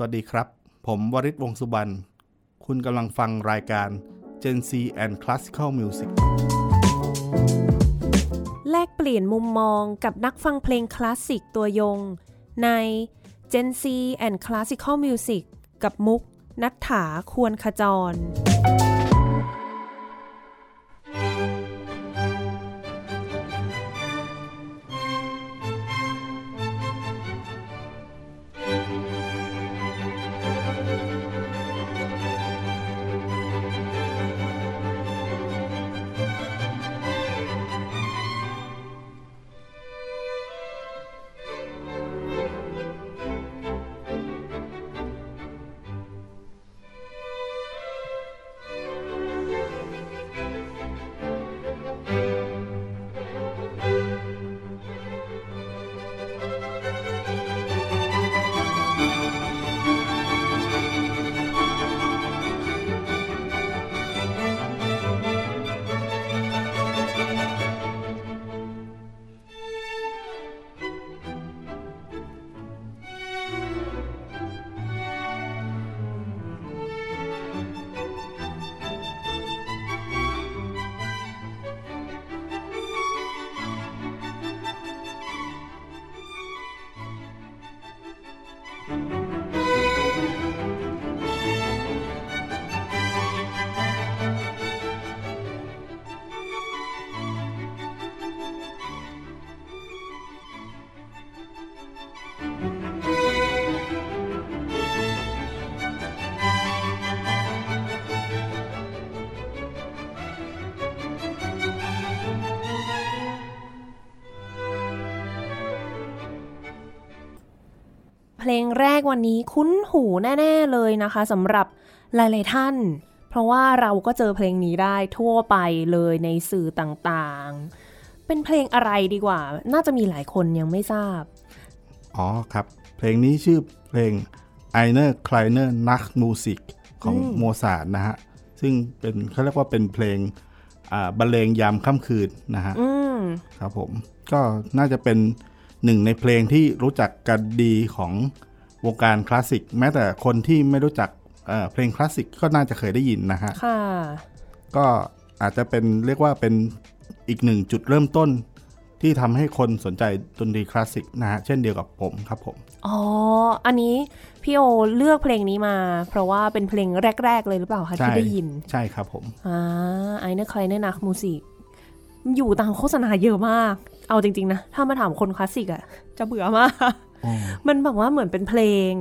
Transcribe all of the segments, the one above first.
สวัสดีครับ ผมวริศวงสุบรรณ คุณกำลังฟังรายการ Gen C and Classical Music แลกเปลี่ยนมุมมองกับนักฟังเพลงคลาสสิกตัวยง ใน Gen C and Classical Music กับมุกนัฐถาควรขจร เพลงแรกวันนี้คุ้นหูแน่ ๆ เลยนะคะสำหรับหลาย ๆ ท่าน เพราะว่าเราก็เจอเพลงนี้ได้ทั่วไปเลยในสื่อต่างๆ เป็นเพลงอะไรดีกว่า น่าจะมีหลายคนยังไม่ทราบ อ๋อครับ เพลงนี้ชื่อเพลง Einer Kleiner Nachtmusik ของโมซาร์ทนะฮะ ซึ่งเป็นเขาเรียกว่าเป็นเพลงอ่าบรรเลงยามค่ำคืนนะฮะอืมครับผมก็น่าจะเป็น หนึ่งในเพลงที่รู้จักกันดีของวงการคลาสสิกแม้แต่คนที่ไม่รู้จักเอ่อเพลงคลาสสิกก็น่าจะเคยได้ยินนะฮะค่ะก็อาจจะเป็นเรียกว่าเป็นอีกหนึ่งจุดเริ่มต้นที่ทำให้คนสนใจดนตรีคลาสสิกนะฮะ เช่นเดียวกับผมครับผม อ๋อ อันนี้พี่โอเลือกเพลงนี้มา เพราะว่าเป็นเพลงแรก ๆ เลยหรือเปล่าคะใช่ที่ได้ยิน ใช่ครับผม อ่Eine kleine Nachtmusik อยู่ตามโฆษณาเยอะมาก เอาจริง ๆ นะ ถ้ามาถามคนคลาสสิกอะจะเบื่อมากมันแบบว่าเหมือนเป็นเพลง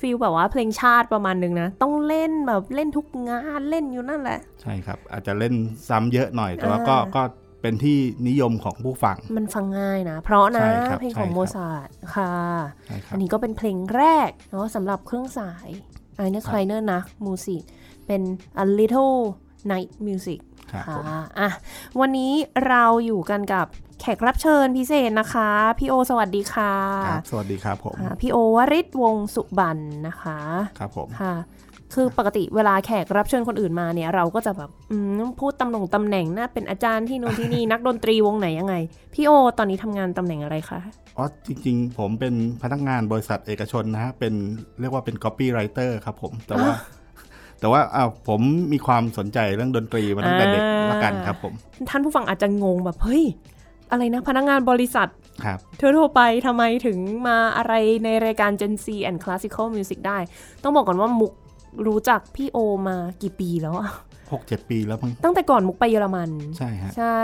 feel แบบว่าเพลงชาติประมาณนึงนะ ต้องเล่นแบบเล่นทุกงานเล่นอยู่นั่นแหละ ใช่ครับ อาจจะเล่นซ้ำเยอะหน่อยแต่ว่าก็อ่าก็เป็นที่นิยมของผู้ฟัง มันฟังง่ายนะ เพราะนะใช่ครับเพลงของใช่ครับโมซาร์ทค่ะใช่ครับอันนี้ก็เป็นเพลงแรกเนาะสำหรับเครื่องสายEine kleine Nachtmusik เป็น a little night music ครับค่ะผมอะ วันนี้เราอยู่กันกับ แขกรับเชิญพิเศษนะคะ พี่โอ สวัสดีค่ะครับสวัสดีครับผมอ่าพี่โอวริศวงศ์สุบันนะคะ ครับผมค่ะ คือปกติเวลาแขกรับเชิญคนอื่นมาเนี่ย เราก็จะแบบอืมพูดตำแหน่งตำแหน่งนะเป็นอาจารย์ที่นู่นที่นี่นักดนตรีวงไหนยังไง พี่โอ ตอนนี้ทำงานตำแหน่งอะไรคะอ๋อจริง ๆ ผมเป็นพนักงานบริษัทเอกชนนะฮะเป็นเรียกว่าเป็น copywriter ครับผมแต่ว่าแต่ว่าอ้าวผมมีความสนใจเรื่องดนตรีมาตั้งแต่เด็กอ่าละกันครับผม ท่านผู้ฟังอาจจะงงแบบเฮ้ย อะไรนะพนักงานบริษัทครับทั่วๆไปทำไมถึงมาอะไรในรายการ Gen Z and Classical Music ได้ ต้องบอกก่อนว่ามุกรู้จักพี่โอมากี่ปีแล้วอะหกเจ็ดปีแล้วมั้งตั้งแต่ก่อนมุกไปเยอรมัน ใช่ฮะใช่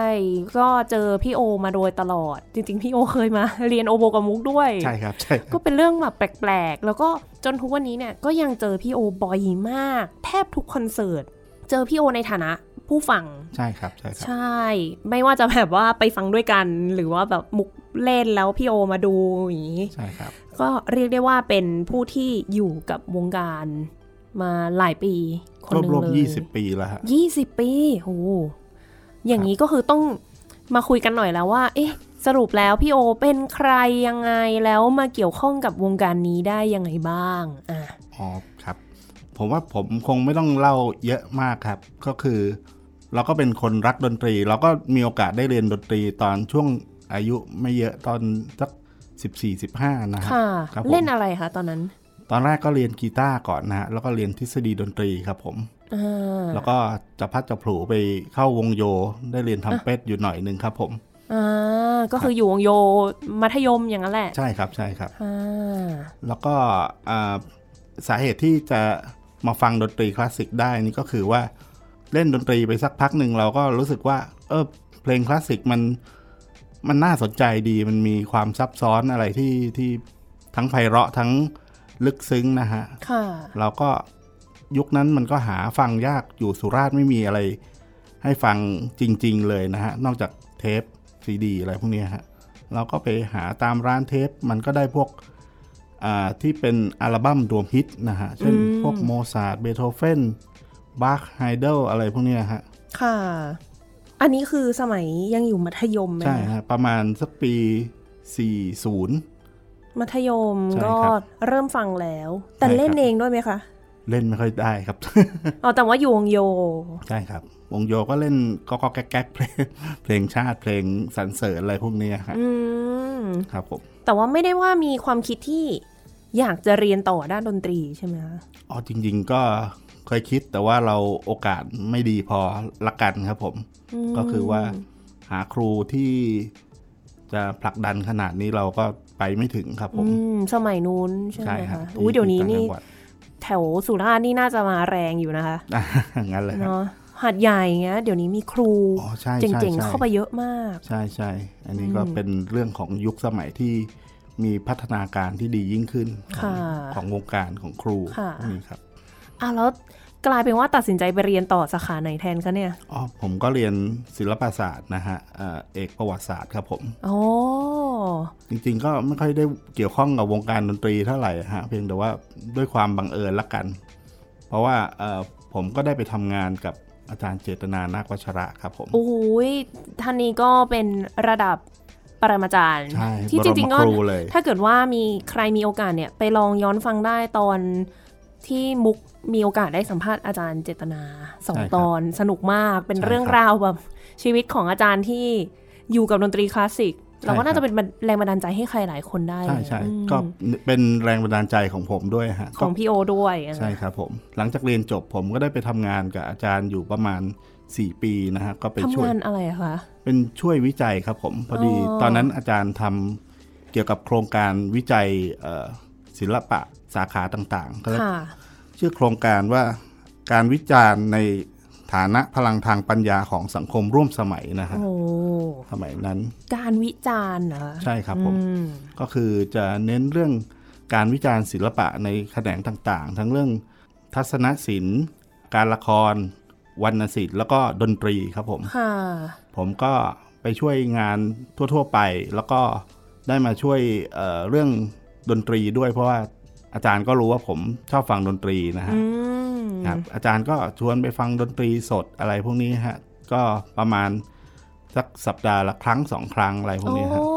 ก็เจอพี่โอมาโดยตลอด จริง ๆ พี่โอเคยมา เรียนโอโบกับมุกด้วย ใช่ครับใช่คก็รับเป็นเรื่องแบบแปลกๆ แล้วก็จนทุกวันนี้เนี่ยก็ยังเจอพี่โอบ่อยมาก แทบทุกคอนเสิร์ต เจอพี่โอในฐานะ ผู้ฟัง ใช่ครับ ใช่ครับ ใช่ ไม่ว่าจะแบบว่าไปฟังด้วยกัน หรือว่าแบบมุกเล่นแล้วพี่โอมาดูอย่างนี้ ใช่ครับ ก็เรียกได้ว่าเป็นผู้ที่อยู่กับวงการมาหลายปี คนหนึ่งรวมเลยๆยี่สิบปีแล้วฮะยี่สิบปีโอ้อย่างนี้ก็คือต้องมาคุยกันหน่อยแล้วว่า เอ๊ะ สรุปแล้วพี่โอเป็นใครยังไงแล้วมาเกี่ยวข้องกับวงการนี้ได้ยังไงบ้างอะอ๋อครับ ผมว่าผมคงไม่ต้องเล่าเยอะมากครับ ก็คือ เราก็เป็นคนรักดนตรี เราก็มีโอกาสได้เรียนดนตรีตอนช่วงอายุไม่เยอะตอนสักสิบสี่สิบห้านะฮะค่ะครับผมเล่นอะไรคะตอนนั้น ตอนแรกก็เรียนกีตาร์ก่อนนะฮะแล้วก็เรียนทฤษฎีดนตรีครับผมอ่าแล้วก็จะพัดจะผลูไปเข้าวงโยได้เรียนทำเป็ดอยู่หน่อยหนึ่งครับผมอ่าก็คืออยู่วงโยมัธยมอย่างนั้นแหละ ใช่ครับใช่ครับอ่าแล้วก็อ่าสาเหตุที่จะมาฟังดนตรีคลาสสิกได้นี่ก็คือว่า เล่นดนตรีไปสักพักหนึ่งเราก็รู้สึกว่า เออเพลงคลาสสิกมันมันน่าสนใจดีมันมีความซับซ้อนอะไรที่ที่ทั้งไพเราะทั้งลึกซึ้งนะฮะค่ะเราก็ยุคนั้นมันก็หาฟังยากอยู่สุราษฎร์ไม่มีอะไร ให้ฟังจริง ๆ เลยนะฮะ นอกจากเทปซีดีอะไรพวกเนี้ยฮะเราก็ไปหาตามร้านเทป มันก็ได้พวกอ่าที่เป็นอัลบั้มรวมฮิตนะฮะ เช่นอืมพวกโมซาร์ทเบโธเฟน บาคแฮนเดลอะไรพวกเนี้ยฮะ ค่ะ อันนี้คือสมัยยังอยู่มัธยมไหมใช่คะฮะ ประมาณสักปี 40 มัธยมใช่ก็ครับเริ่มฟังแล้ว แต่ใช่ครับเล่นเองด้วยไหมคะ เล่นไม่ค่อยได้ครับ อ๋อ แต่ว่าอยู่วงโย ใช่ครับ วงโยก็เล่นก็ก็แก๊กๆเพลงเพลงชาติเพลงสรรเสริญอะไรพวกเนี้ยฮะอืมครับผม แต่ว่าไม่ได้ว่ามีความคิดที่อยากจะเรียนต่อด้านดนตรีใช่ไหมคะ อ๋อจริง ๆ ก็ เคยคิดแต่ว่าเราโอกาสไม่ดีพอละกันครับผมมก็คือว่าหาครูที่จะผลักดันขนาดนี้เราก็ไปไม่ถึงครับผมอืมสมัยนู้นใช่ไหใช่มครับคะที่อุ้ยเดี๋ยวนี้ที่นี่ต่างจังหวัดแถวสุราษฎร์นี่น่าจะมาแรงอยู่นะคะอะงั้นเลยครับเนาะหัดใหญ่เงี้ยเดี๋ยวนี้มีครูอ๋อใช่เใช่จ๋งๆใช่เข้าไปเยอะมาก ใช่ใช่อันนี้ก็เป็นเรื่องของยุคสมัยที่มีพัฒนาการที่ดียิ่งขึ้นของค่ะของวงการของครูค่ะนี่ครับ อะแล้วกลายเป็นว่าตัดสินใจไปเรียนต่อสาขาไหนแทนคะเนี่ย อ๋อ ผมก็เรียนศิลปศาสตร์นะฮะเอ่อเอกประวัติศาสตร์ครับผม โอ้จริงๆก็ไม่ค่อยได้เกี่ยวข้องกับวงการดนตรีเท่าไหร่ฮะ เพียงแต่ว่าด้วยความบังเอิญละกัน เพราะว่าเอ่อผมก็ได้ไปทำงานกับอาจารย์เจตนานาควัชระครับผม โอ้ยท่านนี้ก็เป็นระดับปรมาจารย์ใช่ที่บจรริมงๆก็ครูเลยถ้าเกิดว่ามีใครมีโอกาสเนี่ยไปลองย้อนฟังได้ตอน ที่มุกมีโอกาสได้สัมภาษณ์อาจารย์เจตนาสองใช่ครับตอนสนุกมากเป็นใช่เรื่องครับราวแบบชีวิตของอาจารย์ที่อยู่กับดนตรีคลาสสิกเราก็ใช่น่าครัจะบเป็นแรงบันดาลใจให้ใครหลายคนได้ ใช่ใช่อืมก็เป็นแรงบันดาลใจของผมด้วยฮะของพี่โอด้วย ใช่ครับผม หลังจากเรียนจบผมก็ได้ไปทำงานกับอาจารย์อยู่ประมาณ 4 ปีนะฮะก็ไปช่ทำวยงานอะไรอะคะเป็นช่วยวิจัยครับผม พอดีอ๋อตอนนั้นอาจารย์ทำเกี่ยวกับโครงการวิจัยเอ่อ ศิลปะสาขาต่างๆก็ค่ะชื่อโครงการว่าการวิจารณ์ในฐานะพลังทางปัญญาของสังคมร่วมสมัยนะฮะโอ้สมัยนั้น การวิจารณ์เหรอใช่ครับผมอืมก็คือจะเน้นเรื่องการวิจารณ์ศิลปะในแขนงต่างๆ ทั้งเรื่องทัศนศิลป์ การละคร วรรณศิลป์แล้วก็ดนตรีครับผมค่ะผมก็ไปช่วยงานทั่ว ๆ ไป แล้วก็ได้มาช่วยเอ่อเรื่อง ดนตรีด้วยเพราะว่าอาจารย์ก็รู้ว่าผมชอบฟังดนตรีนะฮะอืมครับอาจารย์ก็ชวนไปฟังดนตรีสดอะไรพวกนี้ฮะก็ประมาณสักสัปดาห์ละครั้งสองครั้งอะไรพวกนี้ฮะโอ้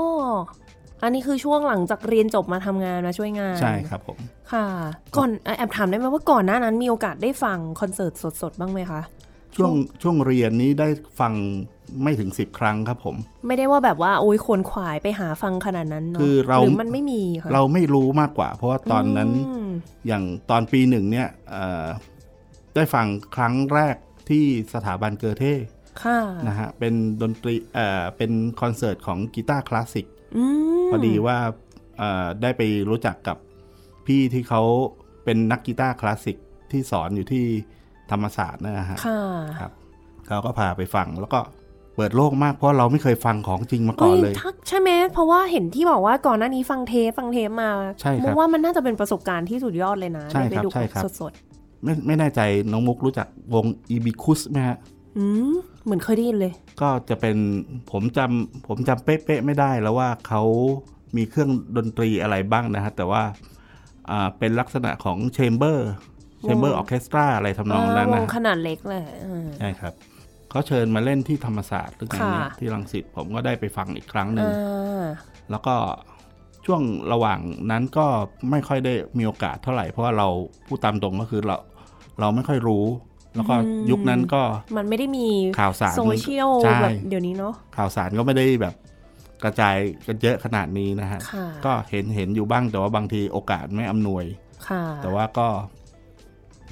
อันนี้คือช่วงหลังจากเรียนจบมาทำงานมาช่วยงาน ใช่ครับผม ค่ะ ก่อนแอบถามได้ไหมว่าก่อนหน้านั้นมีโอกาสได้ฟังคอนเสิร์ตสดๆ บ้างไหมคะ ช่วงช่วงเรียนนี้ได้ฟังไม่ถึงสิบครั้งครับผม ไม่ได้ว่าแบบว่าโอ้ยขวนขวายไปหาฟังขนาดนั้นเนาะคือเราหรือมันไม่มีค่ะเราไม่รู้มากกว่า เพราะว่าตอนนั้นอืมอย่างตอนปีหนึ่งเนี่ยเอ่อได้ฟังครั้งแรกที่สถาบันเกอเท่ค่ะนะฮะเป็นดนตรีเอ่อเป็นคอนเสิร์ตของกีตาร์คลาสสิกอืมพอดีว่าเอ่อได้ไปรู้จักกับพี่ที่เขาเป็นนักกีตาร์คลาสสิกที่สอนอยู่ที่ ธรรมศาสตร์นะฮะค่ะครับเขาก็พาไปฟังแล้วก็เปิดโลกมากเพราะเราไม่เคยฟังของจริงมาก่อนเลยฮ้ทักใช่ไหมเพราะว่าเห็นที่บอกว่าก่อนหน้านี้ฟังเทปฟังเทปมาใช่ครับมุกว่ามันน่าจะเป็นประสบการณ์ที่สุดยอดเลยนะใช่ได้ครับไปดูใช่ครับสดไม่ไม่แน่ใจน้องมุกรู้จักวงอีบิคุสไหมฮะๆอืมเหมือนเคยได้ยินเลย ก็จะเป็นผมจำผมจำเป๊ะๆไม่ได้แล้วว่าเขามีเครื่องดนตรีอะไรบ้างนะฮะแต่ว่าอ่าเป็นลักษณะของ chamber chamber orchestra อะไรทำนองนั้นนะวงขนาดเล็กเลยอืมใช่ครับเขาเชิญมาเล่นที่ธรรมศาสตร์หรือไงเนี่ยค่ะที่รังสิตผมก็ได้ไปฟังอีกครั้งหนึ่งอ่าแล้วก็ช่วงระหว่างนั้นก็ไม่ค่อยได้มีโอกาสเท่าไหร่ เพราะว่าเราพูดตามตรงก็คือเราเราไม่ค่อยรู้ แล้วก็ยุคนั้นก็มันไม่ได้มีข่าวสารโซเชียลใช่แบบเดี๋ยวนี้เนาะข่าวสารก็ไม่ได้แบบกระจายกันเยอะขนาดนี้นะฮะค่ะก็เห็นเห็นอยู่บ้างแต่ว่าบางทีโอกาสไม่อำนวยค่ะแต่ว่าก็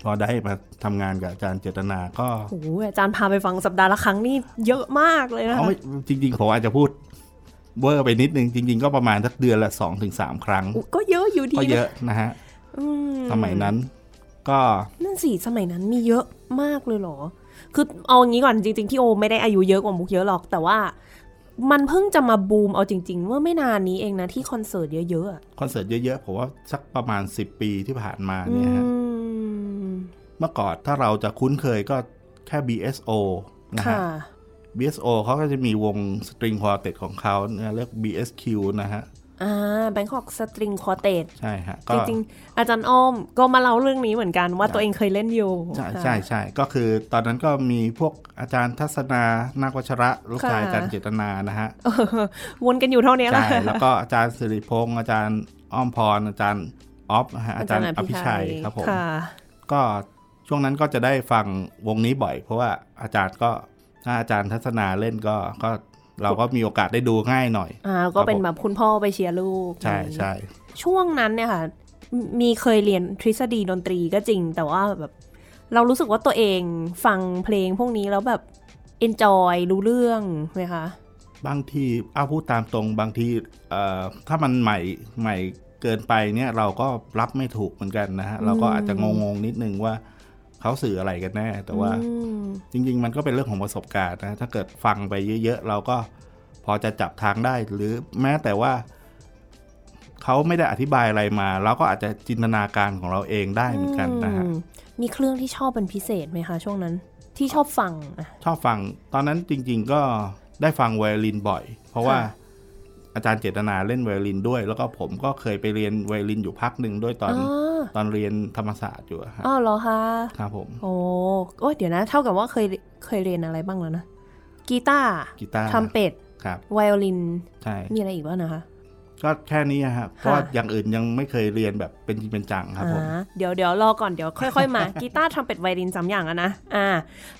พอได้มาทำงานกับอาจารย์เจตนาก็โอ้โหอาจารย์พาไปฟังสัปดาห์ละครั้งนี่เยอะมากเลยนะเอาคะไม่จริงๆผมอาจจะพูดเวอร์ไปนิดนึงจริง ๆ ก็ประมาณสักเดือนละสองถึงสามครั้งอุ๊ยก็เยอะอยู่ดีก็เยนะอะนะฮะอืมสมัยนั้น ก็นั่นสิสมัยนั้นมีเยอะมากเลยเหรอ คือเอางี้ก่อนจริง ๆ พี่โอไม่ได้อายุเยอะกว่ามุกเยอะหรอก แต่ว่ามันเพิ่งจะมาบูมเอาจริง ๆ เมื่อไม่นานนี้เองนะที่คอนเสิร์ตเยอะๆอะคอนเสิร์ตเยอะๆผมว่าสักประมาณ10ปีที่ผ่านมาเนี่ยฮะอืม เมื่อก่อนถ้าเราจะคุ้นเคยก็แค่ BSO นะฮะค่ะ BSO เขาก็จะมีวงสตริงควอเต็ของเขาเนี่ยเรียก BSQ นะฮะอ่าแบงคอกสตริงควอเตใช่ฮะจก็ริงๆ อาจารย์อ้อมก็มาเล่าเรื่องนี้เหมือนกันว่าตัวเองเคยเล่นอยู่ ใช่ค่ะใช่ใช่ก็คือตอนนั้นก็มีพวกอาจารย์ทัศนานาควัชระ ลูกชายค่ะอาจารย์เจตนานะฮะเออวนกันอยู่เท่านี้แหละใช่แล้วก็อาจารย์สิริพงศ์อาจารย์อ้อมพรอาจารย์ออฟนะฮะอาจารย์อภิชัยครับผมค่ะก็ ช่วงนั้นก็จะได้ฟังวงนี้บ่อย เพราะว่าอาจารย์ก็ถ้าอาจารย์ทัศนาเล่นก็ก็เราก็มีโอกาสได้ดูง่ายหน่อย อ่า ก็เป็นแบบคุณพ่อไปเชียร์ลูก ใช่ใช่ช่วงนั้นเนี่ยค่ะ มีเคยเรียนทฤษฎีดนตรีก็จริง แต่ว่าแบบ เรารู้สึกว่าตัวเองฟังเพลงพวกนี้แล้วแบบ enjoy รู้เรื่องไหมคะ บางทีเอาพูดตามตรงบางทีเอ่อถ้ามันใหม่ใหม่เกินไปเนี่ยเราก็รับไม่ถูกเหมือนกันนะฮะ เราก็อาจจะงงๆนิดนึงว่า เขาสื่ออะไรกันแน่ แต่ว่าอืมจริง ๆ มันก็เป็นเรื่องของประสบการณ์นะ ถ้าเกิดฟังไปเยอะๆ เราก็พอจะจับทางได้ หรือแม้แต่ว่า เขาไม่ได้อธิบายอะไรมาเราก็อาจจะจินตนาการของเราเองได้เหมือนกันนะฮะอืมมีเครื่องที่ชอบเป็นพิเศษไหมคะช่วงนั้น ที่ชอบฟังอะชอบฟัง ตอนนั้นจริง ๆ ก็ได้ฟังไวโอลินบ่อย เพราะว่าค่ะ อาจารย์เจตนาเล่นไวโอลินด้วย แล้วก็ผมก็เคยไปเรียนไวโอลินอยู่พักหนึ่งด้วยตอนอ๋อตอนเรียนธรรมศาสตร์อยู่อะฮะอ้าวเหรอคะครับผมโอ้โอ้ยเดี๋ยวนะ เท่ากับว่าเคยเคยเรียนอะไรบ้างแล้วนะกีตาร์กีตาร์ทรัมเป็ตครับไวโอลินใช่มีอะไรอีกบ้างนะคะ ก็แค่นี้อะฮะเพราะว่าอย่างอื่นยังไม่เคยเรียนแบบเป็นจริงเป็นจังครับผมอ่าเดี๋ยวเดี๋ยวรอก่อนเดี๋ยวค่อยๆมากีตาร์ทรัมเป็ตไวโอลินสามอย่างอะนะอ่า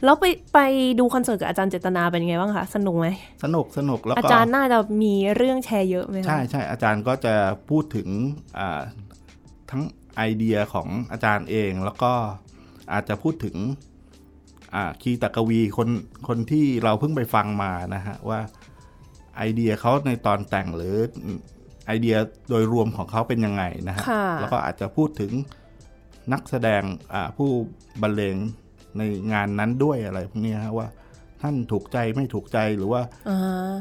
แล้วไปไปดูคอนเสิร์ตกับอาจารย์เจตนาเป็นยังไงบ้างคะสนุกไหมสนุกสนุกแล้วอาก็จารย์น่าจะมีเรื่องแชร์เยอะไหมคะใช่ใช่อาจารย์ก็จะพูดถึงอ่าทั้งไอเดียของอาจารย์เองแล้วก็อาจจะพูดถึงอ่าคีย์ตะกวีคนคนที่เราเพิ่งไปฟังมานะฮะว่าไอเดียเขาในตอนแต่งหรือ ไอเดียโดยรวมของเขาเป็นยังไงนะฮะค่ะแล้วก็อาจจะพูดถึงนักแสดงอ่าผู้บรรเลงในงานนั้นด้วยอะไรพวกเนี้ยฮะว่าท่านถูกใจไม่ถูกใจหรือว่าอ่า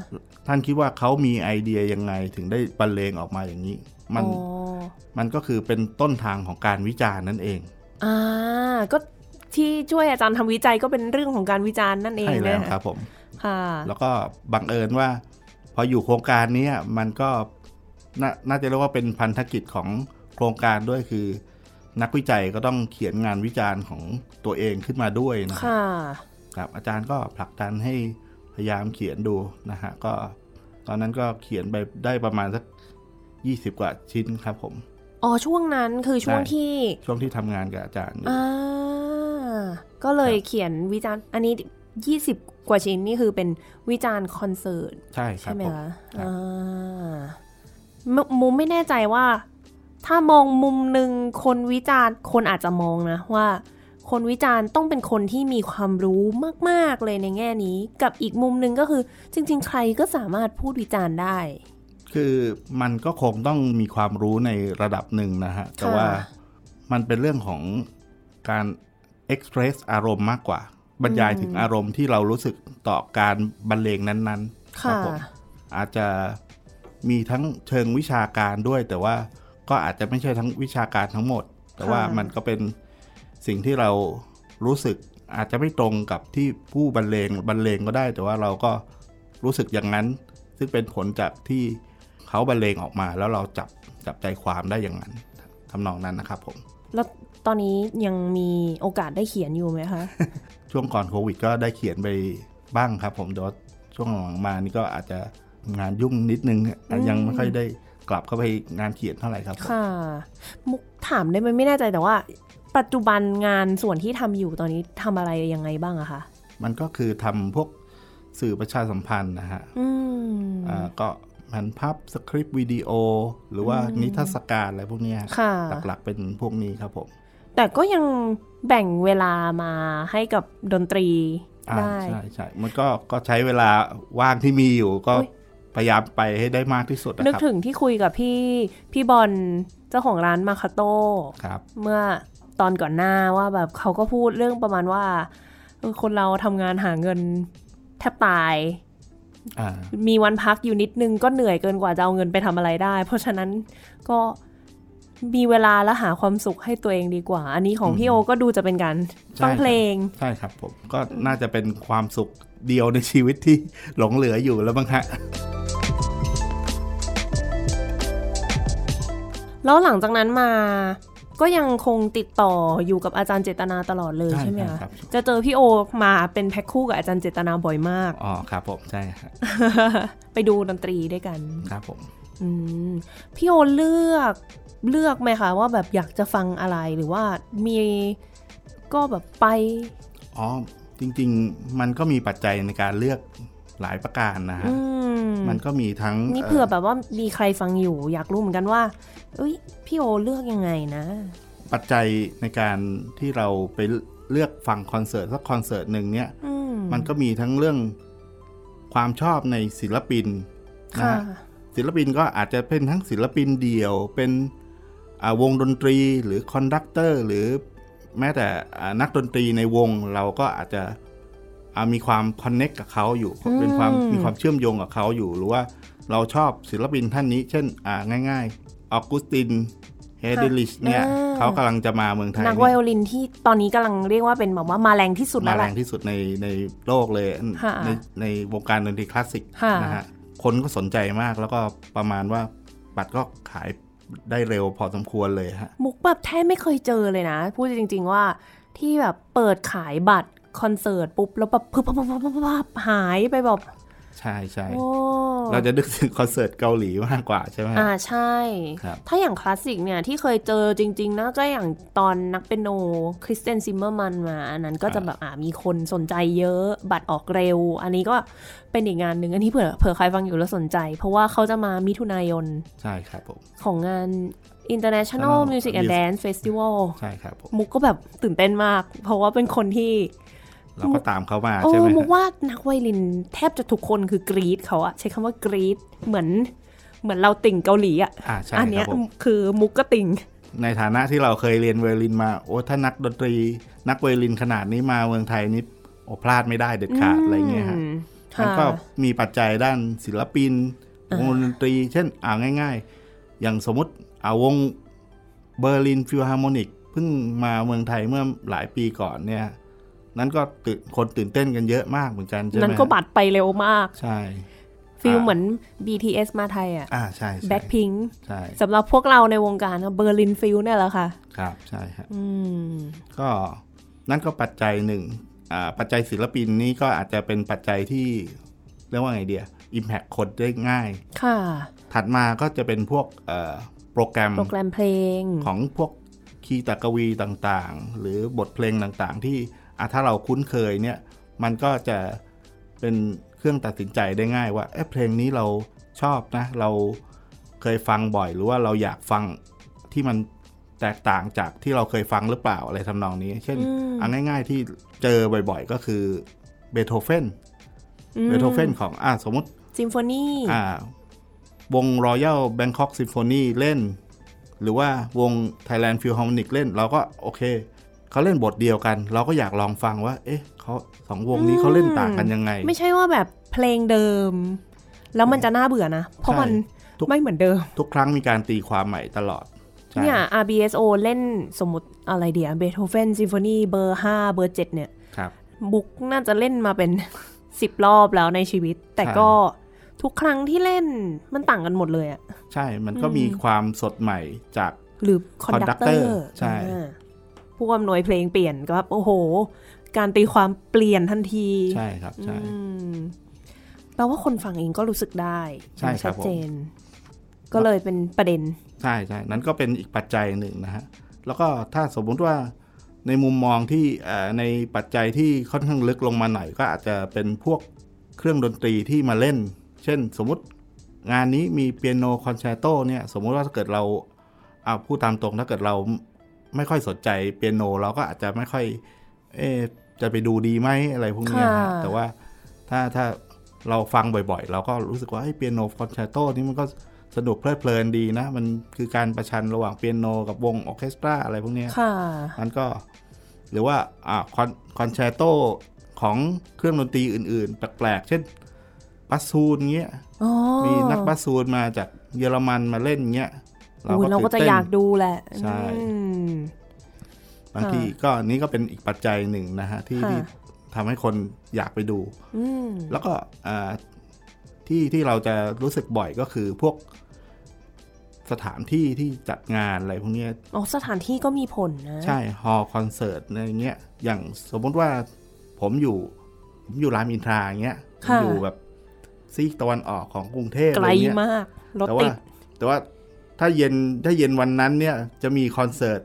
ท่านคิดว่าเขามีไอเดียยังไงถึงได้บรรเลงออกมาอย่างนี้ มันอ๋อมันก็คือเป็นต้นทางของการวิจารณ์นั่นเองอ่าก็ที่ช่วยอาจารย์ทำวิจัยก็เป็นเรื่องของการวิจารณ์นั่นเองใช่แล้วนะะครับผมค่ะ แล้วก็บังเอิญว่า พออยู่โครงการเนี้ยมันก็ นาน่าจะเรียกว่าเป็นพันธกิจของโครงการด้วยคือ นักวิจัยก็ต้องเขียนงานวิจารณ์ของตัวเองขึ้นมาด้วยนะครับค่ะครับอาจารย์ก็ผลักดันให้พยายามเขียนดูนะฮะก็ ตอนนั้นก็เขียนไปได้ประมาณสักยี่สิบกว่าชิ้นครับผมอ๋อช่วงนั้นคือช่วงใช่ที่ช่วงที่ทำงานกับอาจารย์อยู่อ่าก็เลยครับเขียนวิจารณ์ อันนี้ยี่สิบกว่าชิ้นนี่คือเป็นวิจารณ์คอนเสิร์ตใช่ครัใช่บไหมผมคะครับอ่า มุมุมไม่แน่ใจว่า ถ้ามองมุมหนึ่งคนวิจารณ์คนอาจจะมองนะว่า คนวิจารณ์ต้องเป็นคนที่มีความรู้มากๆเลยในแง่นี้ กับอีกมุมหนึ่งก็คือ จริง ๆ ใครก็สามารถพูดวิจารณ์ได้ คือมันก็คงต้องมีความรู้ในระดับหนึ่งนะฮะแต่ว่ามันเป็นเรื่องของการ express อารมณ์มากกว่า บรรยายถึงอารมณ์ที่เรารู้สึกต่อการบรรเลงนั้นๆค่ะผมอาจจะ มีทั้งเชิงวิชาการด้วย แต่ว่าก็อาจจะไม่ใช่ทั้งวิชาการทั้งหมด แต่ว่ามันก็เป็นสิ่งที่เรารู้สึกอาจจะไม่ตรงกับที่ผู้บรรเลงบรรเลงก็ได้ แต่ว่าเราก็รู้สึกอย่างนั้น ซึ่งเป็นผลจากที่เขาบรรเลงออกมา แล้วเราจับจับใจความได้อย่างนั้นทำนองนั้นนะครับผมแล้วตอนนี้ยังมีโอกาสได้เขียนอยู่ไหมคะ ช่วงก่อนโควิดก็ได้เขียนไปบ้างครับ ผมแต่ว่าช่วงหลังมานี่ก็อาจจะ งานยุ่งนิดนึงยังไม่ค่อยได้กลับเข้าไปงานเขียนเท่าไหร่ครับผมค่ะมุกถามได้ไหมไม่แน่ใจแต่ว่า ปัจจุบันงานส่วนที่ทำอยู่ตอนนี้ทำอะไรยังไงบ้างอะคะมันก็คือทำพวกสื่อประชาสัมพันธ์นะฮะอืมอ่าก็แผ่นพับสคริปต์วิดีโอ หรือว่านิทรรศการอะไรพวกเนี้ยค่ะหลักๆเป็นพวกนี้ครับผม แต่ก็ยังแบ่งเวลามาให้กับดนตรีอ่าได้ใช่ใช่มันก็ก็ใช้เวลาว่างที่มีอยู่ก็อุ๊ย พยายามไปให้ได้มากที่สุดนะนึกครับถึงที่คุยกับพี่พี่บอลเจ้าของร้านมาคาโต้ครับเมื่อตอนก่อนหน้าว่าแบบเขาก็พูดเรื่องประมาณว่าเออคนเราทำงานหาเงินแทบตายอ่ามีวันพักอยู่นิดนึงก็เหนื่อยเกินกว่าจะเอาเงินไปทำอะไรได้ เพราะฉะนั้นก็มีเวลาและหาความสุขให้ตัวเองดีกว่า อันนี้ของพี่โอก็ดูจะเป็นการฟังเพลง ใช่ครับผม ก็น่าจะเป็นความสุขเดียวในชีวิตที่หลงเหลืออยู่แล้วบ้างฮะ แล้วหลังจากนั้นมาก็ยังคงติดต่ออยู่กับอาจารย์เจตนาตลอดเลยใช่ใช่ไหมครัคะบครับจะเจอพี่โอมาเป็นแพ็คคู่กับอาจารย์เจตนาบ่อยมาก อ๋อครับผมใช่ครับไปดูดนตรีด้วยกัน ครับผมอืมพี่โอเลือกเลือกไหมคะว่าแบบอยากจะฟังอะไรหรือว่ามีก็แบบไป อ๋อจริง ๆ มันก็มีปัจจัยในการเลือก หลายประการนะฮะอืมมันก็มีทั้งนี่เอ่อเผื่อแบบว่ามีใครฟังอยู่อยากรู้เหมือนกันว่าเอ้ยพี่โอเลือกยังไงนะ ปัจจัยในการที่เราไปเลือกฟังคอนเสิร์ตสักคอนเสิร์ตหนึ่งเนี่ยอืมมันก็มีทั้งเรื่องความชอบในศิลปินนะค่ะฮะศิลปินก็อาจจะเป็นทั้งศิลปินเดี่ยว เป็นอ่าวงดนตรีหรือ conductor หรือแม้แต่อ่านักดนตรีในวงเราก็อาจจะอ่า มีความ connect กับเขาอยู่อืมเป็นความมีความเชื่อมโยงกับเขาอยู่ หรือว่าเราชอบศิลปินท่านนี้ เช่นอ่าง่ายๆออกุสตินเฮเดลิชเนี่ยเขากำลังจะมาเมืองไทยนักนี่ไวโอลินที่ตอนนี้กำลังเรียกว่าเป็นแบบว่ามาแรงที่สุดมาแล้วแหแรละงที่สุดในในโลกเลยค่ะในในวงการดนตรีคลาสสิกค่ะนะฮะคนก็สนใจมากแล้วก็ประมาณว่าบัตรก็ขายได้เร็วพอสมควรเลยฮะมุกแบบแทบไม่เคยเจอเลยนะ พูดจริง ๆว่าที่แบบเปิดขายบัตร คอนเสิร์ตปุ๊บแล้วแบบพึบพับพับพับพับพับหายไปแบบใช่ใช่เราจะนึกถึงคอนเสิร์ตเกาหลีมากกว่าใช่ไหมอ่าใช่ครับถ้าอย่างคลาสสิกเนี่ยที่เคยเจอจริงๆนะก็อย่างตอนนักเปียโนคริสเตียนซิมเมอร์มันมาอันนั้นก็จะแบบอ่ามีคนสนใจเยอะบัตรออกเร็ว อันนี้ก็เป็นอีกงานหนึ่งอันนี้เผื่อเผื่อใครฟังอยู่แล้วสนใจ เพราะว่าเขาจะมามิถุนายน ใช่ครับผม ของงาน International Music and Dance Festival ใช่ครับผมมุกก็แบบตื่นเต้นมาก เพราะว่าเป็นคนที่ เราก็ตามเขามาโอ้ใช่ไหมมุกฮะว่านักไวโอลินแทบจะทุกคนคือกรี๊ดเขาอะใช้คำว่ากรี๊ดเหมือนเหมือนเราติ่งเกาหลีอะอ่าใช่อันเนี้ยครับผมคือมุกก็ติ่งในฐานะที่เราเคยเรียนไวโอลินมาโอ้ถ้านักดนตรี นักไวโอลินขนาดนี้มาเมืองไทยนี่โอ้พลาดไม่ได้เด็ดขาดอะไรเงี้ยฮะอืมมันก็ค่ะมีปัจจัยด้านศิลปินวงดนตรี เช่นอ่าง่าย ๆ อย่างสมมติอ่าวงเบอร์ลินฟิลฮาร์โมนิกเพิ่งมาเมืองไทยเมื่อหลายปีก่อนเนี่ย นั้นก็ตื่นคนตื่นเต้นกันเยอะมากเหมือนกันใช่ไหมนั้นก็บัตรไปเร็วมาก ใช่ฟิลอ่าเหมือน BTS มาไทยอะอ่าใช่ใช่แบล็กพิงก์ใช่สำหรับพวกเราในวงการเบอร์ลินฟิลเนี่ยแหละค่ะ ครับใช่ฮะอืมก็นั่นก็ปัจจัยหนึ่งอ่าปัจจัยศิลปินนี้ก็อาจจะเป็นปัจจัยที่เรียกว่าไงดี impact คนได้ง่าย ค่ะ ถัดมาก็จะเป็นพวกเอ่อโปรแกรมโปรแกรมเพลงของพวกคีย์ตะกวีต่างๆ หรือบทเพลงต่างๆ ที่ อะถ้าเราคุ้นเคยเนี่ยมันก็จะเป็นเครื่องตัดสินใจได้ง่ายว่าเอ๊ะเพลงนี้เราชอบนะ เราเคยฟังบ่อย หรือว่าเราอยากฟังที่มันแตกต่างจากที่เราเคยฟังหรือเปล่าอะไรทำนองนี้ เช่นอืมอันง่าย ๆที่เจอบ่อยๆ ก็คือเบโธเฟนอืมเบโธเฟนของอะสมมติซิมโฟนีอ่าวง Royal Bangkok Symphony เล่น หรือว่าวง Thailand Philharmonic เล่น เราก็โอเค เขาเล่นบทเดียวกัน เราก็อยากลองฟังว่า เอ๊ะเขาสองวงนี้เขาเล่นต่างกันยังไง ไม่ใช่ว่าแบบเพลงเดิม แล้วมันจะน่าเบื่อนะ เพราะมันทุกไม่เหมือนเดิม ทุกครั้งมีการตีความใหม่ตลอดใช่เนี่ย RBSO เล่นสมมติอะไรเดียเบโธเฟนซิมโฟนีเบอร์ 5 เบอร์ 7 เนี่ยครับมุกน่าจะเล่นมาเป็น 10 รอบแล้วในชีวิต แต่ใช่ก็ทุกครั้งที่เล่นมันต่างกันหมดเลยอะใช่มันก็มีความสดใหม่จากหรือคอนดักเตอ conductor ร์ใช่ ผู้อำนวยเพลงเปลี่ยนก็แบบโอ้โห การตีความเปลี่ยนทันที ใช่ครับใช่อืมแปลว่าคนฟังเองก็รู้สึกได้ใช่ครับชัดเจน ก็เลยเป็นประเด็น ใช่ใช่นั้นก็เป็นอีกปัจจัยหนึ่งนะฮะ แล้วก็ถ้าสมมุติว่าในมุมมองที่เอ่อในปัจจัยที่ค่อนข้างลึกลงมาหน่อยก็อาจจะเป็นพวกเครื่องดนตรีที่มาเล่น เช่นสมมติงานนี้มีเปียโนคอนแชร์โตเนี่ยสมมุติว่าถ้าเกิดเราเอาพูดตามตรงถ้าเกิดเรา ไม่ค่อยสนใจเปียโนเราก็อาจจะไม่ค่อย เอ๊ะจะไปดูดีไหมอะไรพวกเนี้ยฮะค่ะแต่ว่าถ้าถ้าเราฟังบ่อยๆ เราก็รู้สึกว่าเปียโนคอนแชร์โตนี่มันก็สนุกเพลิดเพลินดีนะ มันคือการประชันระหว่างเปียโนกับวงออร์เคสตราอะไรพวกเนี้ยค่ะมันก็ หรือว่าอ่าคอนคอนแชร์โตของเครื่องดนตรีอื่นๆ แปลกๆ เช่นบัสซูนเงี้ยอ๋อมีนักบัสซูนมาจากเยอรมันมาเล่นเงี้ยอุ๊ย เราก็จะตื่นเต้นอยากดูแหละใช่อืมบางทีก็นี้ก็เป็นอีกปัจจัยหนึ่งนะฮะที่ค่ะที่ทำให้คนอยากไปดูอืมแล้วก็อ่าที่ที่เราจะรู้สึกบ่อยก็คือพวกสถานที่ที่จัดงานอะไรพวกเนี้ยอ๋อสถานที่ก็มีผลนะ ใช่ ฮอลคอนเสิร์ตอะไรเงี้ย อย่างสมมติว่าผมอยู่ ผมอยู่รามอินทราอย่างเงี้ยผมค่ะอยู่แบบซีกตะวันออกของกรุงเทพไกอะลไรเงี้ยมาก รถแต่ติว่าดแต่ว่า ถ้าเย็นถ้าเย็นวันนั้นเนี่ยจะมีคอนเสิร์ต